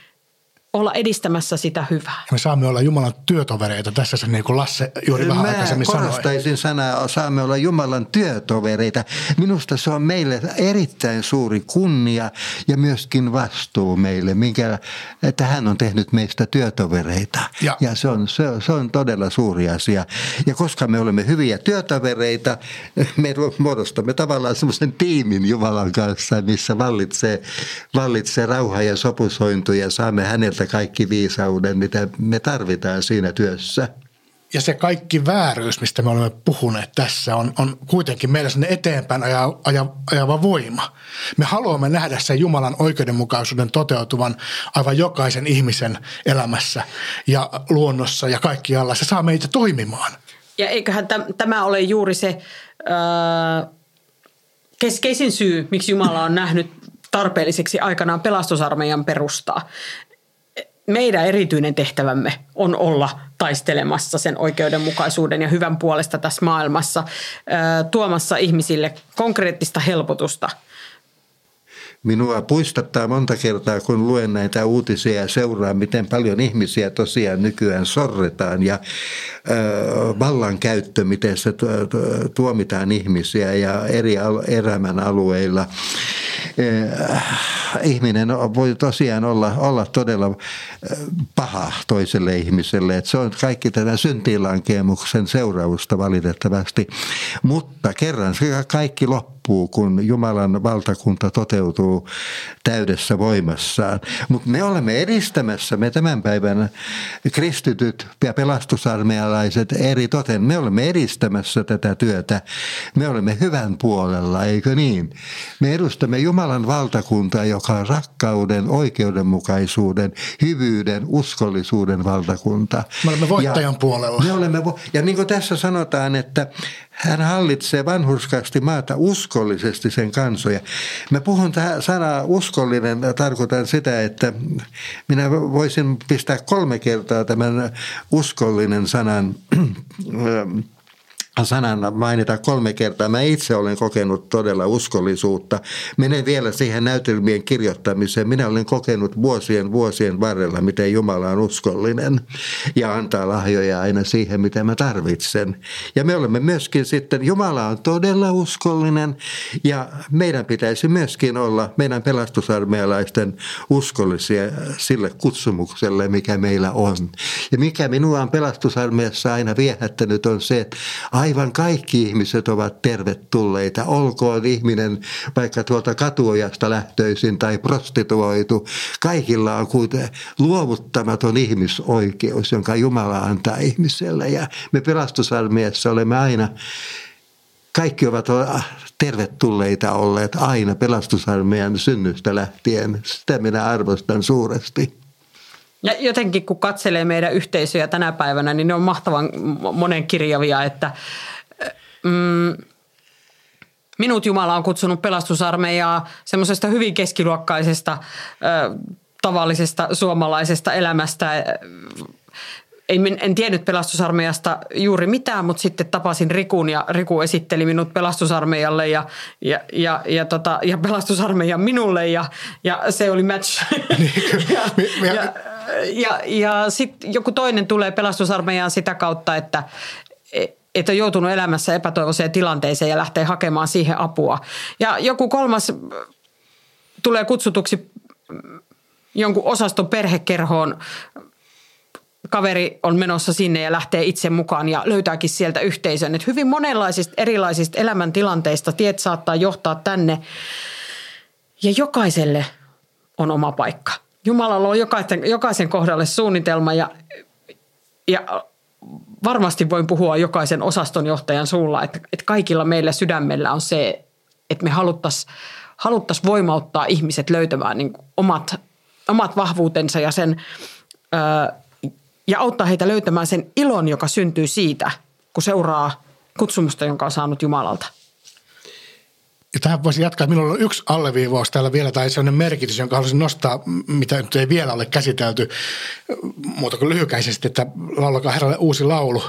olla edistämässä sitä hyvää. Me saamme olla Jumalan työtovereita. Tässä se niin kuin Lasse juuri vähän Mä aikaisemmin sanoi. korostaisin sanaa, saamme olla Jumalan työtovereita. Minusta se on meille erittäin suuri kunnia ja myöskin vastuu meille, minkä, että hän on tehnyt meistä työtovereita. Ja- ja se, on, se, on, se on todella suuri asia. Ja koska me olemme hyviä työtovereita, me muodostamme tavallaan semmoisen tiimin Jumalan kanssa, missä vallitsee, vallitsee rauha ja sopusointu ja saamme häneltä kaikki viisauden, mitä me tarvitaan siinä työssä. Ja se kaikki vääryys, mistä me olemme puhuneet tässä, on, on kuitenkin meillä sinne eteenpäin aja, aja, ajava voima. Me haluamme nähdä sen Jumalan oikeudenmukaisuuden toteutuvan aivan jokaisen ihmisen elämässä ja luonnossa ja kaikkialla. Se saa meitä toimimaan. Ja eiköhän täm, tämä ole juuri se öö, keskeisin syy, miksi Jumala on nähnyt tarpeelliseksi aikanaan pelastusarmeijan perustaa. Meidän erityinen tehtävämme on olla taistelemassa sen oikeudenmukaisuuden ja hyvän puolesta tässä maailmassa, tuomassa ihmisille konkreettista helpotusta – Minua puistattaa monta kertaa, kun luen näitä uutisia ja seuraan, miten paljon ihmisiä tosiaan nykyään sorretaan ja vallankäyttö, miten se tu- tu- tuomitaan ihmisiä ja eri elämän alueilla. Ihminen voi tosiaan olla, olla todella eh, paha toiselle ihmiselle. Että se on kaikki tätä syntiinlankemuksen seurausta valitettavasti. Mutta kerran se kaikki loppuu, kun Jumalan valtakunta toteutuu täydessä voimassaan. Mutta me olemme edistämässä, me tämän päivän kristityt ja pelastusarmealaiset eri toten, me olemme edistämässä tätä työtä. Me olemme hyvän puolella, eikö niin? Me edustamme Jumalan valtakuntaa, joka on rakkauden, oikeudenmukaisuuden, hyvyyden, uskollisuuden valtakunta. Me olemme voittajan ja, puolella. Me olemme, vo- ja niin kuin tässä sanotaan, että hän hallitsee vanhurskaasti maata uskollisesti sen kansoja. Mä puhun tähän sanaa uskollinen, tarkoitan sitä, että minä voisin pistää kolme kertaa tämän uskollinen sanan sanan mainita kolme kertaa. Mä itse olen kokenut todella uskollisuutta. Menen vielä siihen näytelmien kirjoittamiseen. Minä olen kokenut vuosien vuosien varrella, miten Jumala on uskollinen ja antaa lahjoja aina siihen, mitä mä tarvitsen. Ja me olemme myöskin sitten, Jumala on todella uskollinen ja meidän pitäisi myöskin olla, meidän pelastusarmealaisten uskollisia sille kutsumukselle, mikä meillä on. Ja mikä minua on pelastusarmeassa aina viehättänyt on se, että aivan kaikki ihmiset ovat tervetulleita. Olkoon ihminen vaikka tuolta katuojasta lähtöisin tai prostituoitu. Kaikilla on kuitenkin luovuttamaton ihmisoikeus, jonka Jumala antaa ihmiselle. Ja me pelastusarmeijassa olemme aina kaikki ovat tervetulleita olleet aina pelastusarmeijan synnystä lähtien. Sitä minä arvostan suuresti. Ja jotenkin kun katselee meidän yhteisöjä tänä päivänä, niin ne on mahtavan monen kirjavia, että mm, minut Jumala on kutsunut pelastusarmeijaa semmoisesta hyvin keskiluokkaisesta, ö, tavallisesta suomalaisesta elämästä. Ei, en tiennyt pelastusarmeijasta juuri mitään, mutta sitten tapasin Rikun ja Riku esitteli minut pelastusarmeijalle ja, ja, ja, ja, tota, ja pelastusarmeijan minulle ja, ja se oli match. ja, Me- me- ja, ja, ja sitten joku toinen tulee pelastusarmeijaan sitä kautta, että, että on joutunut elämässä epätoivoiseen tilanteeseen ja lähtee hakemaan siihen apua. Ja joku kolmas tulee kutsutuksi jonkun osaston perhekerhoon kaveri on menossa sinne ja lähtee itse mukaan ja löytääkin sieltä yhteisön. Et hyvin monenlaisista erilaisista elämäntilanteista tiet saattaa johtaa tänne ja jokaiselle on oma paikka. Jumalalla on jokaisen, jokaisen kohdalle suunnitelma ja, ja varmasti voin puhua jokaisen osastonjohtajan suulla, että, että kaikilla meillä sydämellä on se, että me haluttaisiin haluttais voimauttaa ihmiset löytämään niin omat, omat vahvuutensa ja, sen, ö, ja auttaa heitä löytämään sen ilon, joka syntyy siitä, kun seuraa kutsumusta, jonka on saanut Jumalalta. Ja tähän voisi jatkaa. Minulla on yksi alleviivaus täällä vielä tai sellainen merkitys, jonka haluaisin nostaa, mitä nyt ei vielä ole käsitelty muuta kuin lyhykäisesti, että laulakaa herralle uusi laulu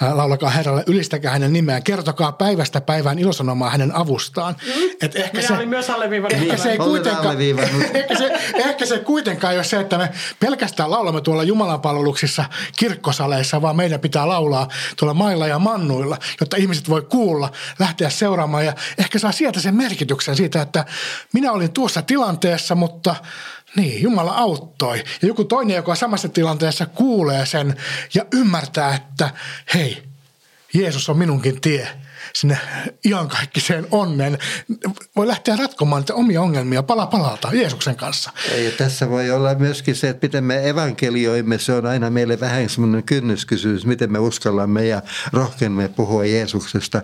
laulakaa Herralle, ylistäkää hänen nimeään, kertokaa päivästä päivään ilosanomaa hänen avustaan. Mm. Et ehkä Minä se, olin myös Ehkä se, ei kuitenkaan, ehkä, se, ehkä se kuitenkaan ei ole se, että me pelkästään laulamme tuolla Jumalan palveluksissa kirkkosaleissa, vaan meidän pitää laulaa tuolla mailla ja mannuilla, jotta ihmiset voi kuulla, lähteä seuraamaan ja ehkä saa sieltä sen merkityksen siitä, että minä olin tuossa tilanteessa, mutta niin, Jumala auttoi. Ja joku toinen, joka samassa tilanteessa, kuulee sen ja ymmärtää, että hei, Jeesus on minunkin tie sinne iankaikkiseen onnen. Voi lähteä ratkomaan niitä omia ongelmia pala palalta Jeesuksen kanssa. Ja tässä voi olla myöskin se, että miten me evankelioimme, se on aina meille vähän semmoinen kynnyskysymys, miten me uskallamme ja rohkenemme puhua Jeesuksesta.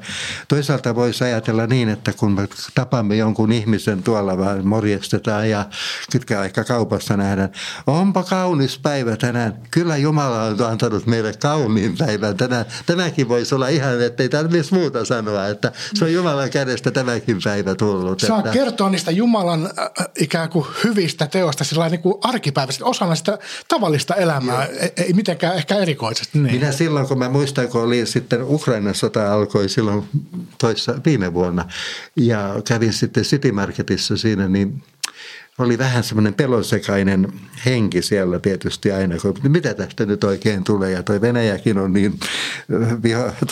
Toisaalta voisi ajatella niin, että kun me tapamme jonkun ihmisen tuolla vaan morjestetaan ja kytkä aika kaupassa nähdään, onpa kaunis päivä tänään. Kyllä Jumala on antanut meille kauniin päivän tänään. Tämäkin voisi olla ihan, ettei tarvitsisi muuta sanoa, että se on Jumalan kädestä tämäkin päivä tullut. Saa että... kertoa niistä Jumalan äh, ikään kuin hyvistä teosta sillä niin kuin arkipäiväisesti, osana sitä tavallista elämää, Joo. ei, ei mitenkään ehkä erikoisesti. Niin. Minä silloin, kun mä muistan, kun oli sitten Ukrainan sota alkoi silloin toissa, viime vuonna ja kävin sitten City Marketissa siinä, niin oli vähän semmoinen pelonsekainen henki siellä tietysti aina, kun mitä tästä nyt oikein tulee. Ja toi Venäjäkin on niin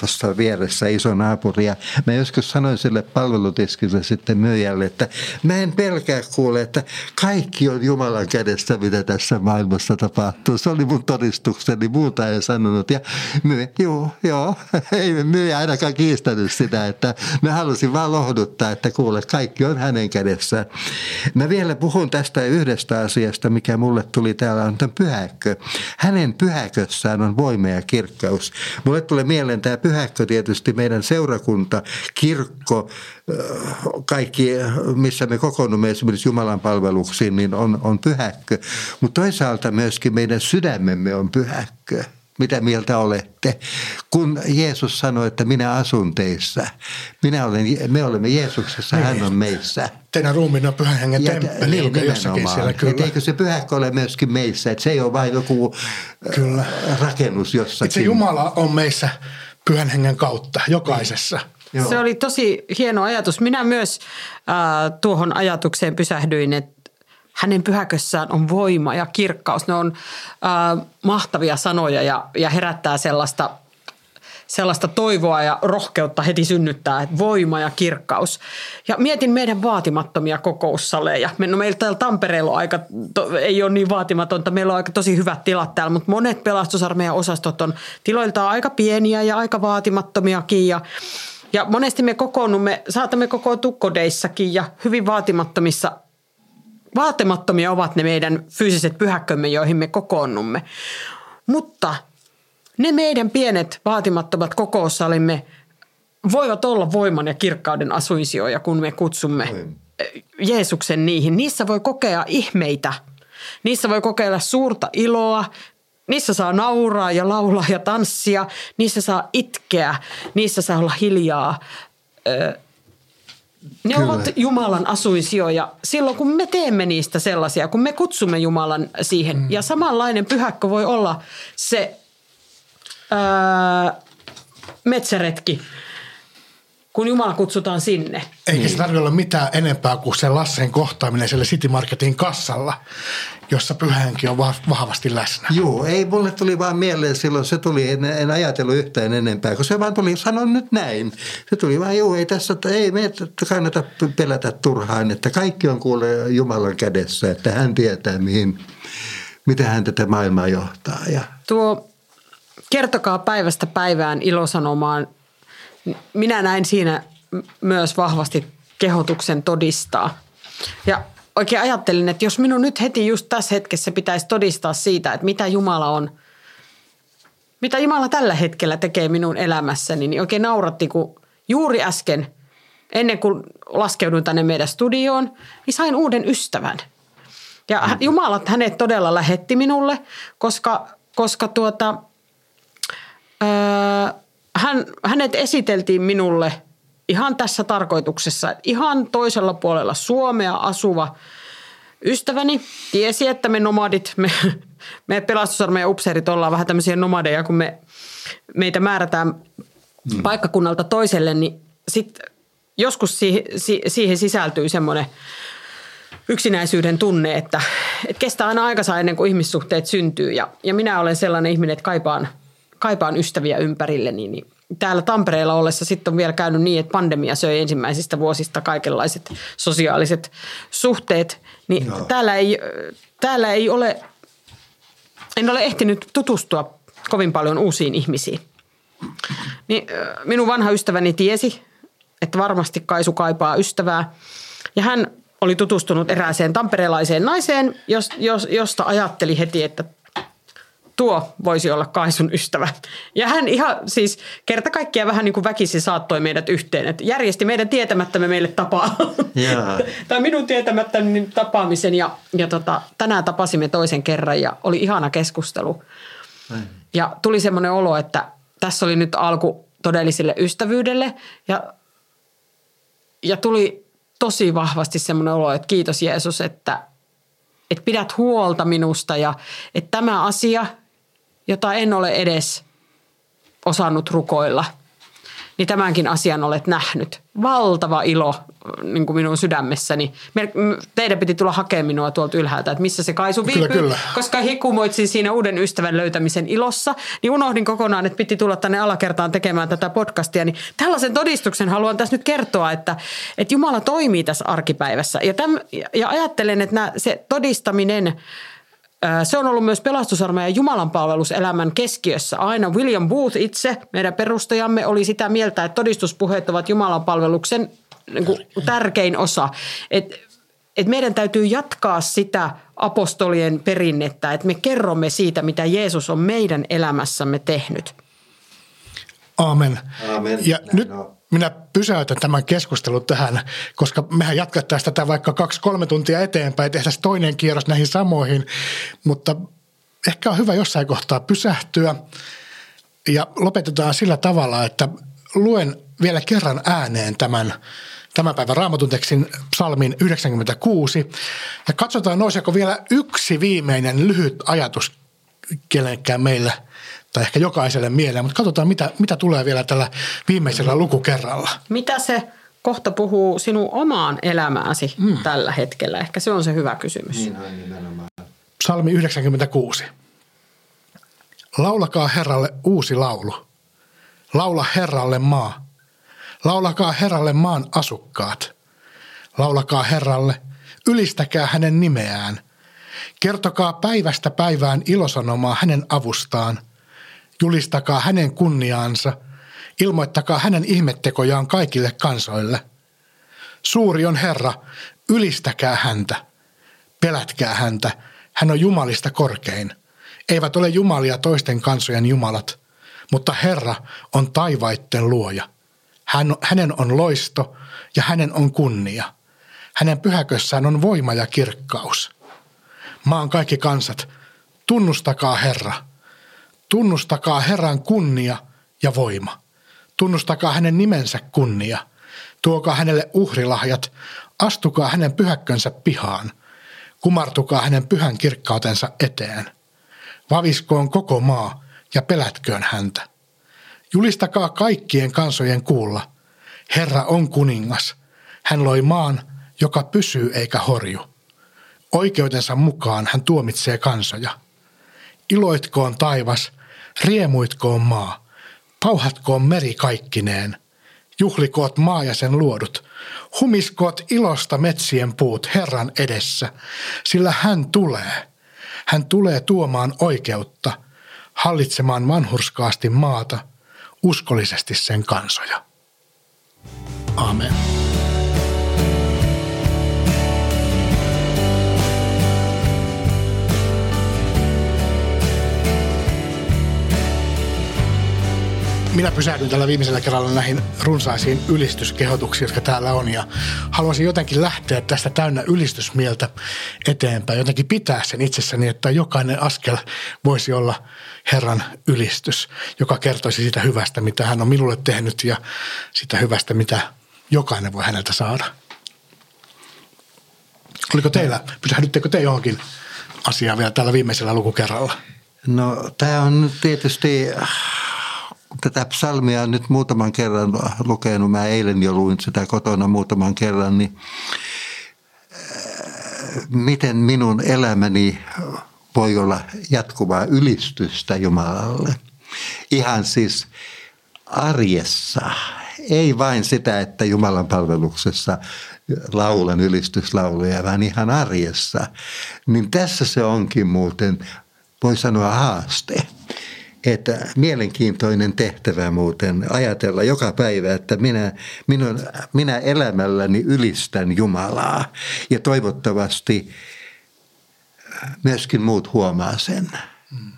tuossa vieressä iso naapuri. Ja mä joskus sanoin sille palvelutiskille sitten myyjälle, että mä en pelkää kuule, että kaikki on Jumalan kädestä, mitä tässä maailmassa tapahtuu. Se oli mun todistukseni, muuta ei sanonut. Ja myyjä, joo, joo, ei myyjä ainakaan kiistänyt sitä, että mä halusin vaan lohduttaa, että kuule, kaikki on hänen kädessään. Mä vielä puhun puhun tästä yhdestä asiasta, mikä mulle tuli täällä, on tämä pyhäkkö. Hänen pyhäkössään on voima ja kirkkaus. Mulle tulee mieleen tämä pyhäkkö tietysti meidän seurakunta, kirkko, kaikki, missä me kokoonnumme esimerkiksi Jumalan palveluksiin, niin on, on pyhäkkö. Mutta toisaalta myöskin meidän sydämemme on pyhäkkö. Mitä mieltä olette? Kun Jeesus sanoi, että minä asun teissä, minä olen, me olemme Jeesuksessa, hän on niin. meissä. Teidän ruumiin on pyhän hengen ja, temppeli, niin, joka jossakin siellä kyllä. Et eikö se pyhäkkö ole myöskin meissä, että se ei ole vain joku kyllä. rakennus jossakin. Itse Jumala on meissä pyhän hengen kautta, jokaisessa. Joo. Se oli tosi hieno ajatus. Minä myös äh, tuohon ajatukseen pysähdyin, että hänen pyhäkössään on voima ja kirkkaus. Ne on äh, mahtavia sanoja ja, ja herättää sellaista, sellaista toivoa ja rohkeutta heti synnyttää, että voima ja kirkkaus. Ja mietin meidän vaatimattomia kokoussaleja. No meillä täällä Tampereella on aika, to, ei ole niin vaatimatonta, meillä on aika tosi hyvät tilat täällä, mutta monet pelastusarmeijan osastot on tiloiltaan aika pieniä ja aika vaatimattomiakin ja ja monesti me kokoonnumme, saatamme kokoontua kodeissakin ja hyvin vaatimattomissa Vaatimattomia ovat ne meidän fyysiset pyhäkkömme, joihin me kokoonnumme. Mutta ne meidän pienet vaatimattomat kokoussalimme voivat olla voiman ja kirkkauden asuinsijoja, kun me kutsumme Jeesuksen niihin. Niissä voi kokea ihmeitä. Niissä voi kokeilla suurta iloa. Niissä saa nauraa ja laulaa ja tanssia. Niissä saa itkeä. Niissä saa olla hiljaa ne Kyllä. ovat Jumalan asuinsijoja silloin, kun me teemme niistä sellaisia, kun me kutsumme Jumalan siihen. Mm. Ja samanlainen pyhäkkö voi olla se ää, metsäretki, kun Jumala kutsutaan sinne. Eikä se tarvitse olla mitään enempää kuin se Lassen kohtaaminen siellä City Marketin kassalla, jossa pyhänkin on vahvasti läsnä. Joo, ei mulle tuli vaan mieleen silloin, se tuli, en, en ajatellut yhtään enempää, kun se vaan tuli, sanon nyt näin. Se tuli vaan, joo, ei tässä, ei me kannata pelätä turhaan, että kaikki on kuule Jumalan kädessä, että hän tietää mihin, miten hän tätä maailmaa johtaa. Ja... Tuo kertokaa päivästä päivään ilosanomaan. Minä näin siinä myös vahvasti kehotuksen todistaa. Ja oikein ajattelin, että jos minun nyt heti just tässä hetkessä pitäisi todistaa siitä, että mitä Jumala on, mitä Jumala tällä hetkellä tekee minun elämässäni, niin oikein nauratti, kun juuri äsken, ennen kuin laskeuduin tänne meidän studioon, niin sain uuden ystävän. Ja Jumala hänet todella lähetti minulle, koska, koska tuota, öö, hän, hänet esiteltiin minulle – ihan tässä tarkoituksessa, ihan toisella puolella Suomea asuva ystäväni tiesi, että me nomadit, me, me pelastusarmeijan upseerit ollaan vähän tämmöisiä nomadeja, kun me, meitä määrätään mm. paikkakunnalta toiselle, niin sitten joskus siihen, siihen sisältyy semmoinen yksinäisyyden tunne, että, että kestää aina aikansa ennen kuin ihmissuhteet syntyy. Ja, ja minä olen sellainen ihminen, että kaipaan, kaipaan ystäviä ympärilleni, niin täällä Tampereella ollessa sitten on vielä käynyt niin, että pandemia söi ensimmäisistä vuosista kaikenlaiset sosiaaliset suhteet. Niin täällä, ei, täällä ei ole, en ole ehtinyt tutustua kovin paljon uusiin ihmisiin. Niin minun vanha ystäväni tiesi, että varmasti Kaisu kaipaa ystävää. Ja hän oli tutustunut erääseen tamperelaiseen naiseen, josta ajatteli heti, että tuo voisi olla Kaisun ystävä. Ja hän ihan siis kerta kaikkiaan vähän niin kuin väkisi saattoi meidät yhteen. Että järjesti meidän tietämättämme meille tapaa. Yeah. tai minun tietämättäni tapaamisen. Ja, ja tota, tänään tapasimme toisen kerran ja oli ihana keskustelu. Ai. Ja tuli semmoinen olo, että tässä oli nyt alku todelliselle ystävyydelle. Ja, ja tuli tosi vahvasti semmoinen olo, että kiitos Jeesus, että, että pidät huolta minusta ja että tämä asia – jota en ole edes osannut rukoilla, niin tämänkin asian olet nähnyt. Valtava ilo niin kuin minun sydämessäni. Teidän piti tulla hakemaan minua tuolta ylhäältä, että missä se Kaisu viipyy. Kyllä, kyllä. Koska hikumoitsin siinä uuden ystävän löytämisen ilossa, niin unohdin kokonaan, että piti tulla tänne alakertaan tekemään tätä podcastia. Niin tällaisen todistuksen haluan tässä nyt kertoa, että, että Jumala toimii tässä arkipäivässä. Ja, täm, ja ajattelen, että nämä, se todistaminen – se on ollut myös pelastusarmeijan Jumalan palveluselämän keskiössä. Aina William Booth itse, meidän perustajamme, oli sitä mieltä, että todistuspuheet ovat Jumalan palveluksen niin kuin, tärkein osa. Et, et meidän täytyy jatkaa sitä apostolien perinnettä, että me kerromme siitä, mitä Jeesus on meidän elämässämme tehnyt. Aamen. Aamen. Ja Näin nyt on minä pysäytän tämän keskustelun tähän, koska mehän jatkettaisiin tätä vaikka kaksi-kolme tuntia eteenpäin, tehtäisiin toinen kierros näihin samoihin, mutta ehkä on hyvä jossain kohtaa pysähtyä ja lopetetaan sillä tavalla, että luen vielä kerran ääneen tämän tämän päivän raamatun tekstin psalmin 96 ja katsotaan nouseeko vielä yksi viimeinen lyhyt ajatus kenenkään meillä – tai ehkä jokaiselle mieleen, mutta katsotaan mitä, mitä tulee vielä tällä viimeisellä lukukerralla. Mitä se kohta puhuu sinun omaan elämääsi hmm. tällä hetkellä? Ehkä se on se hyvä kysymys. Niin on nimenomaan. Psalmi 96. Laulakaa Herralle uusi laulu. Laula Herralle maa. Laulakaa Herralle maan asukkaat. Laulakaa Herralle, ylistäkää hänen nimeään. Kertokaa päivästä päivään ilosanomaa hänen avustaan – Julistakaa hänen kunniaansa, ilmoittakaa hänen ihmettekojaan kaikille kansoille. Suuri on Herra, ylistäkää häntä, pelätkää häntä, hän on Jumalista korkein. Eivät ole Jumalia toisten kansojen Jumalat, mutta Herra on taivaitten luoja. Hän, hänen on loisto ja hänen on kunnia. Hänen pyhäkössään on voima ja kirkkaus. Maan kaikki kansat, tunnustakaa Herra – Tunnustakaa Herran kunnia ja voima. Tunnustakaa hänen nimensä kunnia. Tuokaa hänelle uhrilahjat. Astukaa hänen pyhäkkönsä pihaan. Kumartukaa hänen pyhän kirkkautensa eteen. Vaviskoon koko maa ja pelätköön häntä. Julistakaa kaikkien kansojen kuulla. Herra on kuningas. Hän loi maan, joka pysyy eikä horju. Oikeutensa mukaan hän tuomitsee kansoja. Iloitkoon taivas Riemuitkoon maa, pauhatkoon meri kaikkineen, juhlikoot maa ja sen luodut, humiskoot ilosta metsien puut Herran edessä, sillä hän tulee. Hän tulee tuomaan oikeutta, hallitsemaan vanhurskaasti maata, uskollisesti sen kansoja. Amen. Minä pysähdyn tällä viimeisellä kerralla näihin runsaisiin ylistyskehotuksiin, jotka täällä on. Ja haluaisin jotenkin lähteä tästä täynnä ylistysmieltä eteenpäin. Jotenkin pitää sen itsessäni, että jokainen askel voisi olla Herran ylistys, joka kertoisi sitä hyvästä, mitä hän on minulle tehnyt ja sitä hyvästä, mitä jokainen voi häneltä saada. Oliko teillä, pysähdyttekö te johonkin asiaan vielä tällä viimeisellä lukukerralla? No tämä on tietysti tätä psalmia nyt muutaman kerran lukenut, mä eilen jo luin sitä kotona muutaman kerran, niin äh, miten minun elämäni voi olla jatkuvaa ylistystä Jumalalle. Ihan siis arjessa, ei vain sitä, että Jumalan palveluksessa laulan ylistyslauluja, vaan ihan arjessa. Niin tässä se onkin muuten, voi sanoa haaste että mielenkiintoinen tehtävä muuten ajatella joka päivä, että minä, minun, minä elämälläni ylistän Jumalaa ja toivottavasti myöskin muut huomaa sen. Mm.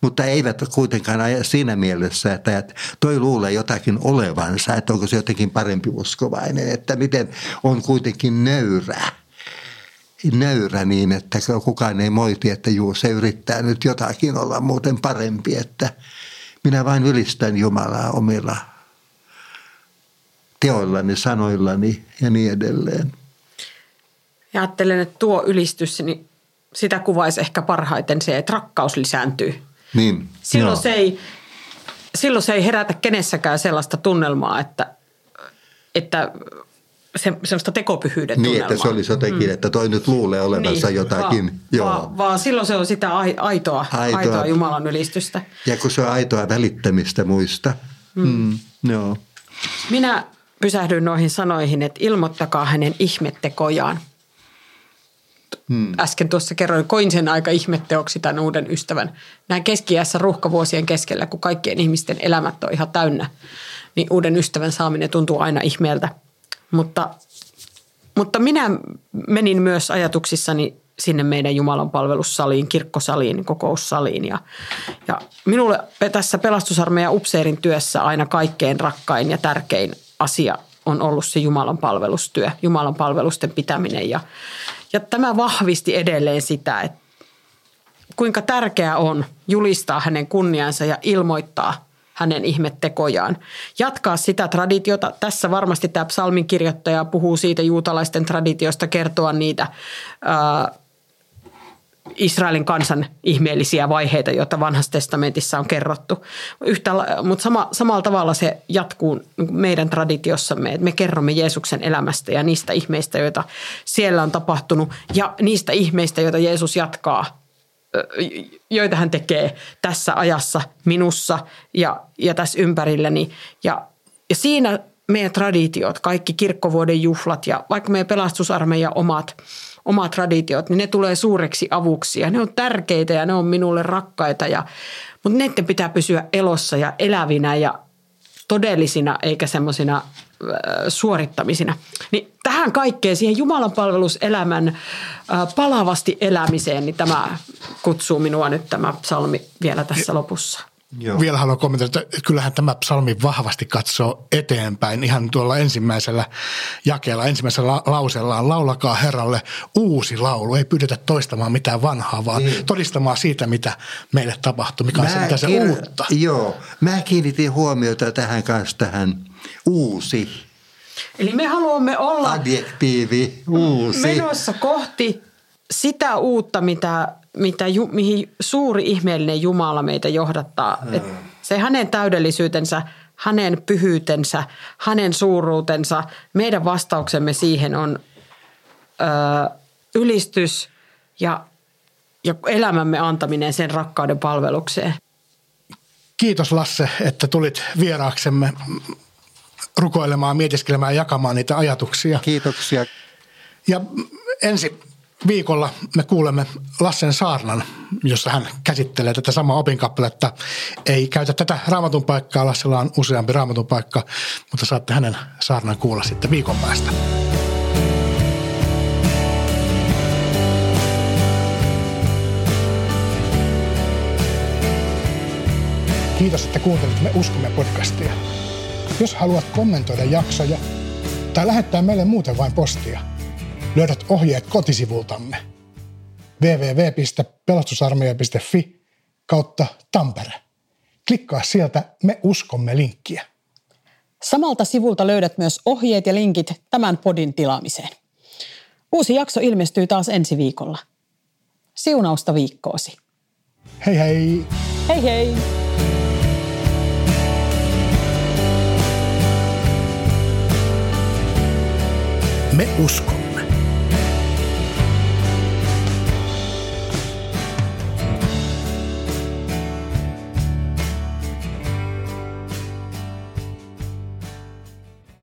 Mutta eivät kuitenkaan aja siinä mielessä, että toi luulee jotakin olevansa, että onko se jotenkin parempi uskovainen, että miten on kuitenkin nöyrä nöyrä niin, että kukaan ei moiti, että juu, se yrittää nyt jotakin olla muuten parempi, että minä vain ylistän Jumalaa omilla teoillani, sanoillani ja niin edelleen. Ja ajattelen, että tuo ylistys, niin sitä kuvaisi ehkä parhaiten se, että rakkaus lisääntyy. Niin, silloin, se ei, silloin se ei herätä kenessäkään sellaista tunnelmaa, että, että se, semmoista tekopyhyyden Niin, että se olisi jotenkin, mm. että toi nyt luulee olevansa niin, jotakin. Vaan, Joo. Vaan, vaan silloin se on sitä aitoa, aitoa, aitoa Jumalan ylistystä. Ja kun se on aitoa välittämistä muista. Mm. Mm, joo. Minä pysähdyin noihin sanoihin, että ilmoittakaa hänen ihmettekojaan. Hmm. Äsken tuossa kerroin, koin sen aika ihmetteoksi tämän uuden ystävän. Näin keskiässä ruuhkavuosien keskellä, kun kaikkien ihmisten elämät on ihan täynnä, niin uuden ystävän saaminen tuntuu aina ihmeeltä – mutta, mutta minä menin myös ajatuksissani sinne meidän Jumalan palvelussaliin, kirkkosaliin, kokoussaliin. Ja, ja minulle tässä pelastusarmeijan upseerin työssä aina kaikkein rakkain ja tärkein asia on ollut se Jumalan palvelustyö, Jumalan palvelusten pitäminen. Ja, ja tämä vahvisti edelleen sitä, että kuinka tärkeää on julistaa hänen kunniansa ja ilmoittaa hänen ihmettekojaan. Jatkaa sitä traditiota. Tässä varmasti tämä psalmin kirjoittaja puhuu siitä juutalaisten traditiosta, kertoa niitä ää, Israelin kansan ihmeellisiä vaiheita, joita vanhassa testamentissa on kerrottu. Yhtä, mutta sama, samalla tavalla se jatkuu meidän traditiossamme, että me kerromme Jeesuksen elämästä ja niistä ihmeistä, joita siellä on tapahtunut ja niistä ihmeistä, joita Jeesus jatkaa joita hän tekee tässä ajassa minussa ja, ja tässä ympärilläni. Ja, ja siinä meidän traditiot, kaikki kirkkovuoden juhlat ja vaikka meidän pelastusarmeijan omat, omat traditiot, niin ne tulee suureksi avuksi ja ne on tärkeitä ja ne on minulle rakkaita. Ja, mutta neiden pitää pysyä elossa ja elävinä ja todellisina eikä semmoisina suorittamisina. Niin tähän kaikkeen, siihen Jumalan palveluselämän palavasti elämiseen, niin tämä kutsuu minua nyt tämä psalmi vielä tässä lopussa. Joo. Vielä haluan kommentoida, että kyllähän tämä psalmi vahvasti katsoo eteenpäin. Ihan tuolla ensimmäisellä jakeella, ensimmäisellä lauseellaan, laulakaa Herralle uusi laulu. Ei pyydetä toistamaan mitään vanhaa, vaan niin. todistamaan siitä, mitä meille tapahtuu, mikä on se, mitä se uutta. Joo, mä kiinnitin huomiota tähän kanssa tähän uusi. Eli me haluamme olla adjektiivi, uusi. menossa kohti sitä uutta, mitä mitä, mihin suuri ihmeellinen Jumala meitä johdattaa. Mm. Et se hänen täydellisyytensä, hänen pyhyytensä, hänen suuruutensa, meidän vastauksemme siihen on ö, ylistys ja, ja elämämme antaminen sen rakkauden palvelukseen. Kiitos Lasse, että tulit vieraaksemme rukoilemaan, mietiskelemään ja jakamaan niitä ajatuksia. Kiitoksia. Ja ensi viikolla me kuulemme Lassen saarnan, jossa hän käsittelee tätä samaa opinkappaletta. Ei käytä tätä raamatun paikkaa, Lassella on useampi raamatun paikka, mutta saatte hänen saarnan kuulla sitten viikon päästä. Kiitos, että kuuntelit Me uskomme podcastia. Jos haluat kommentoida jaksoja tai lähettää meille muuten vain postia, löydät ohjeet kotisivultamme www.pelastusarmeija.fi kautta Tampere. Klikkaa sieltä Me uskomme linkkiä. Samalta sivulta löydät myös ohjeet ja linkit tämän podin tilaamiseen. Uusi jakso ilmestyy taas ensi viikolla. Siunausta viikkoosi. Hei hei! Hei hei! Me uskomme.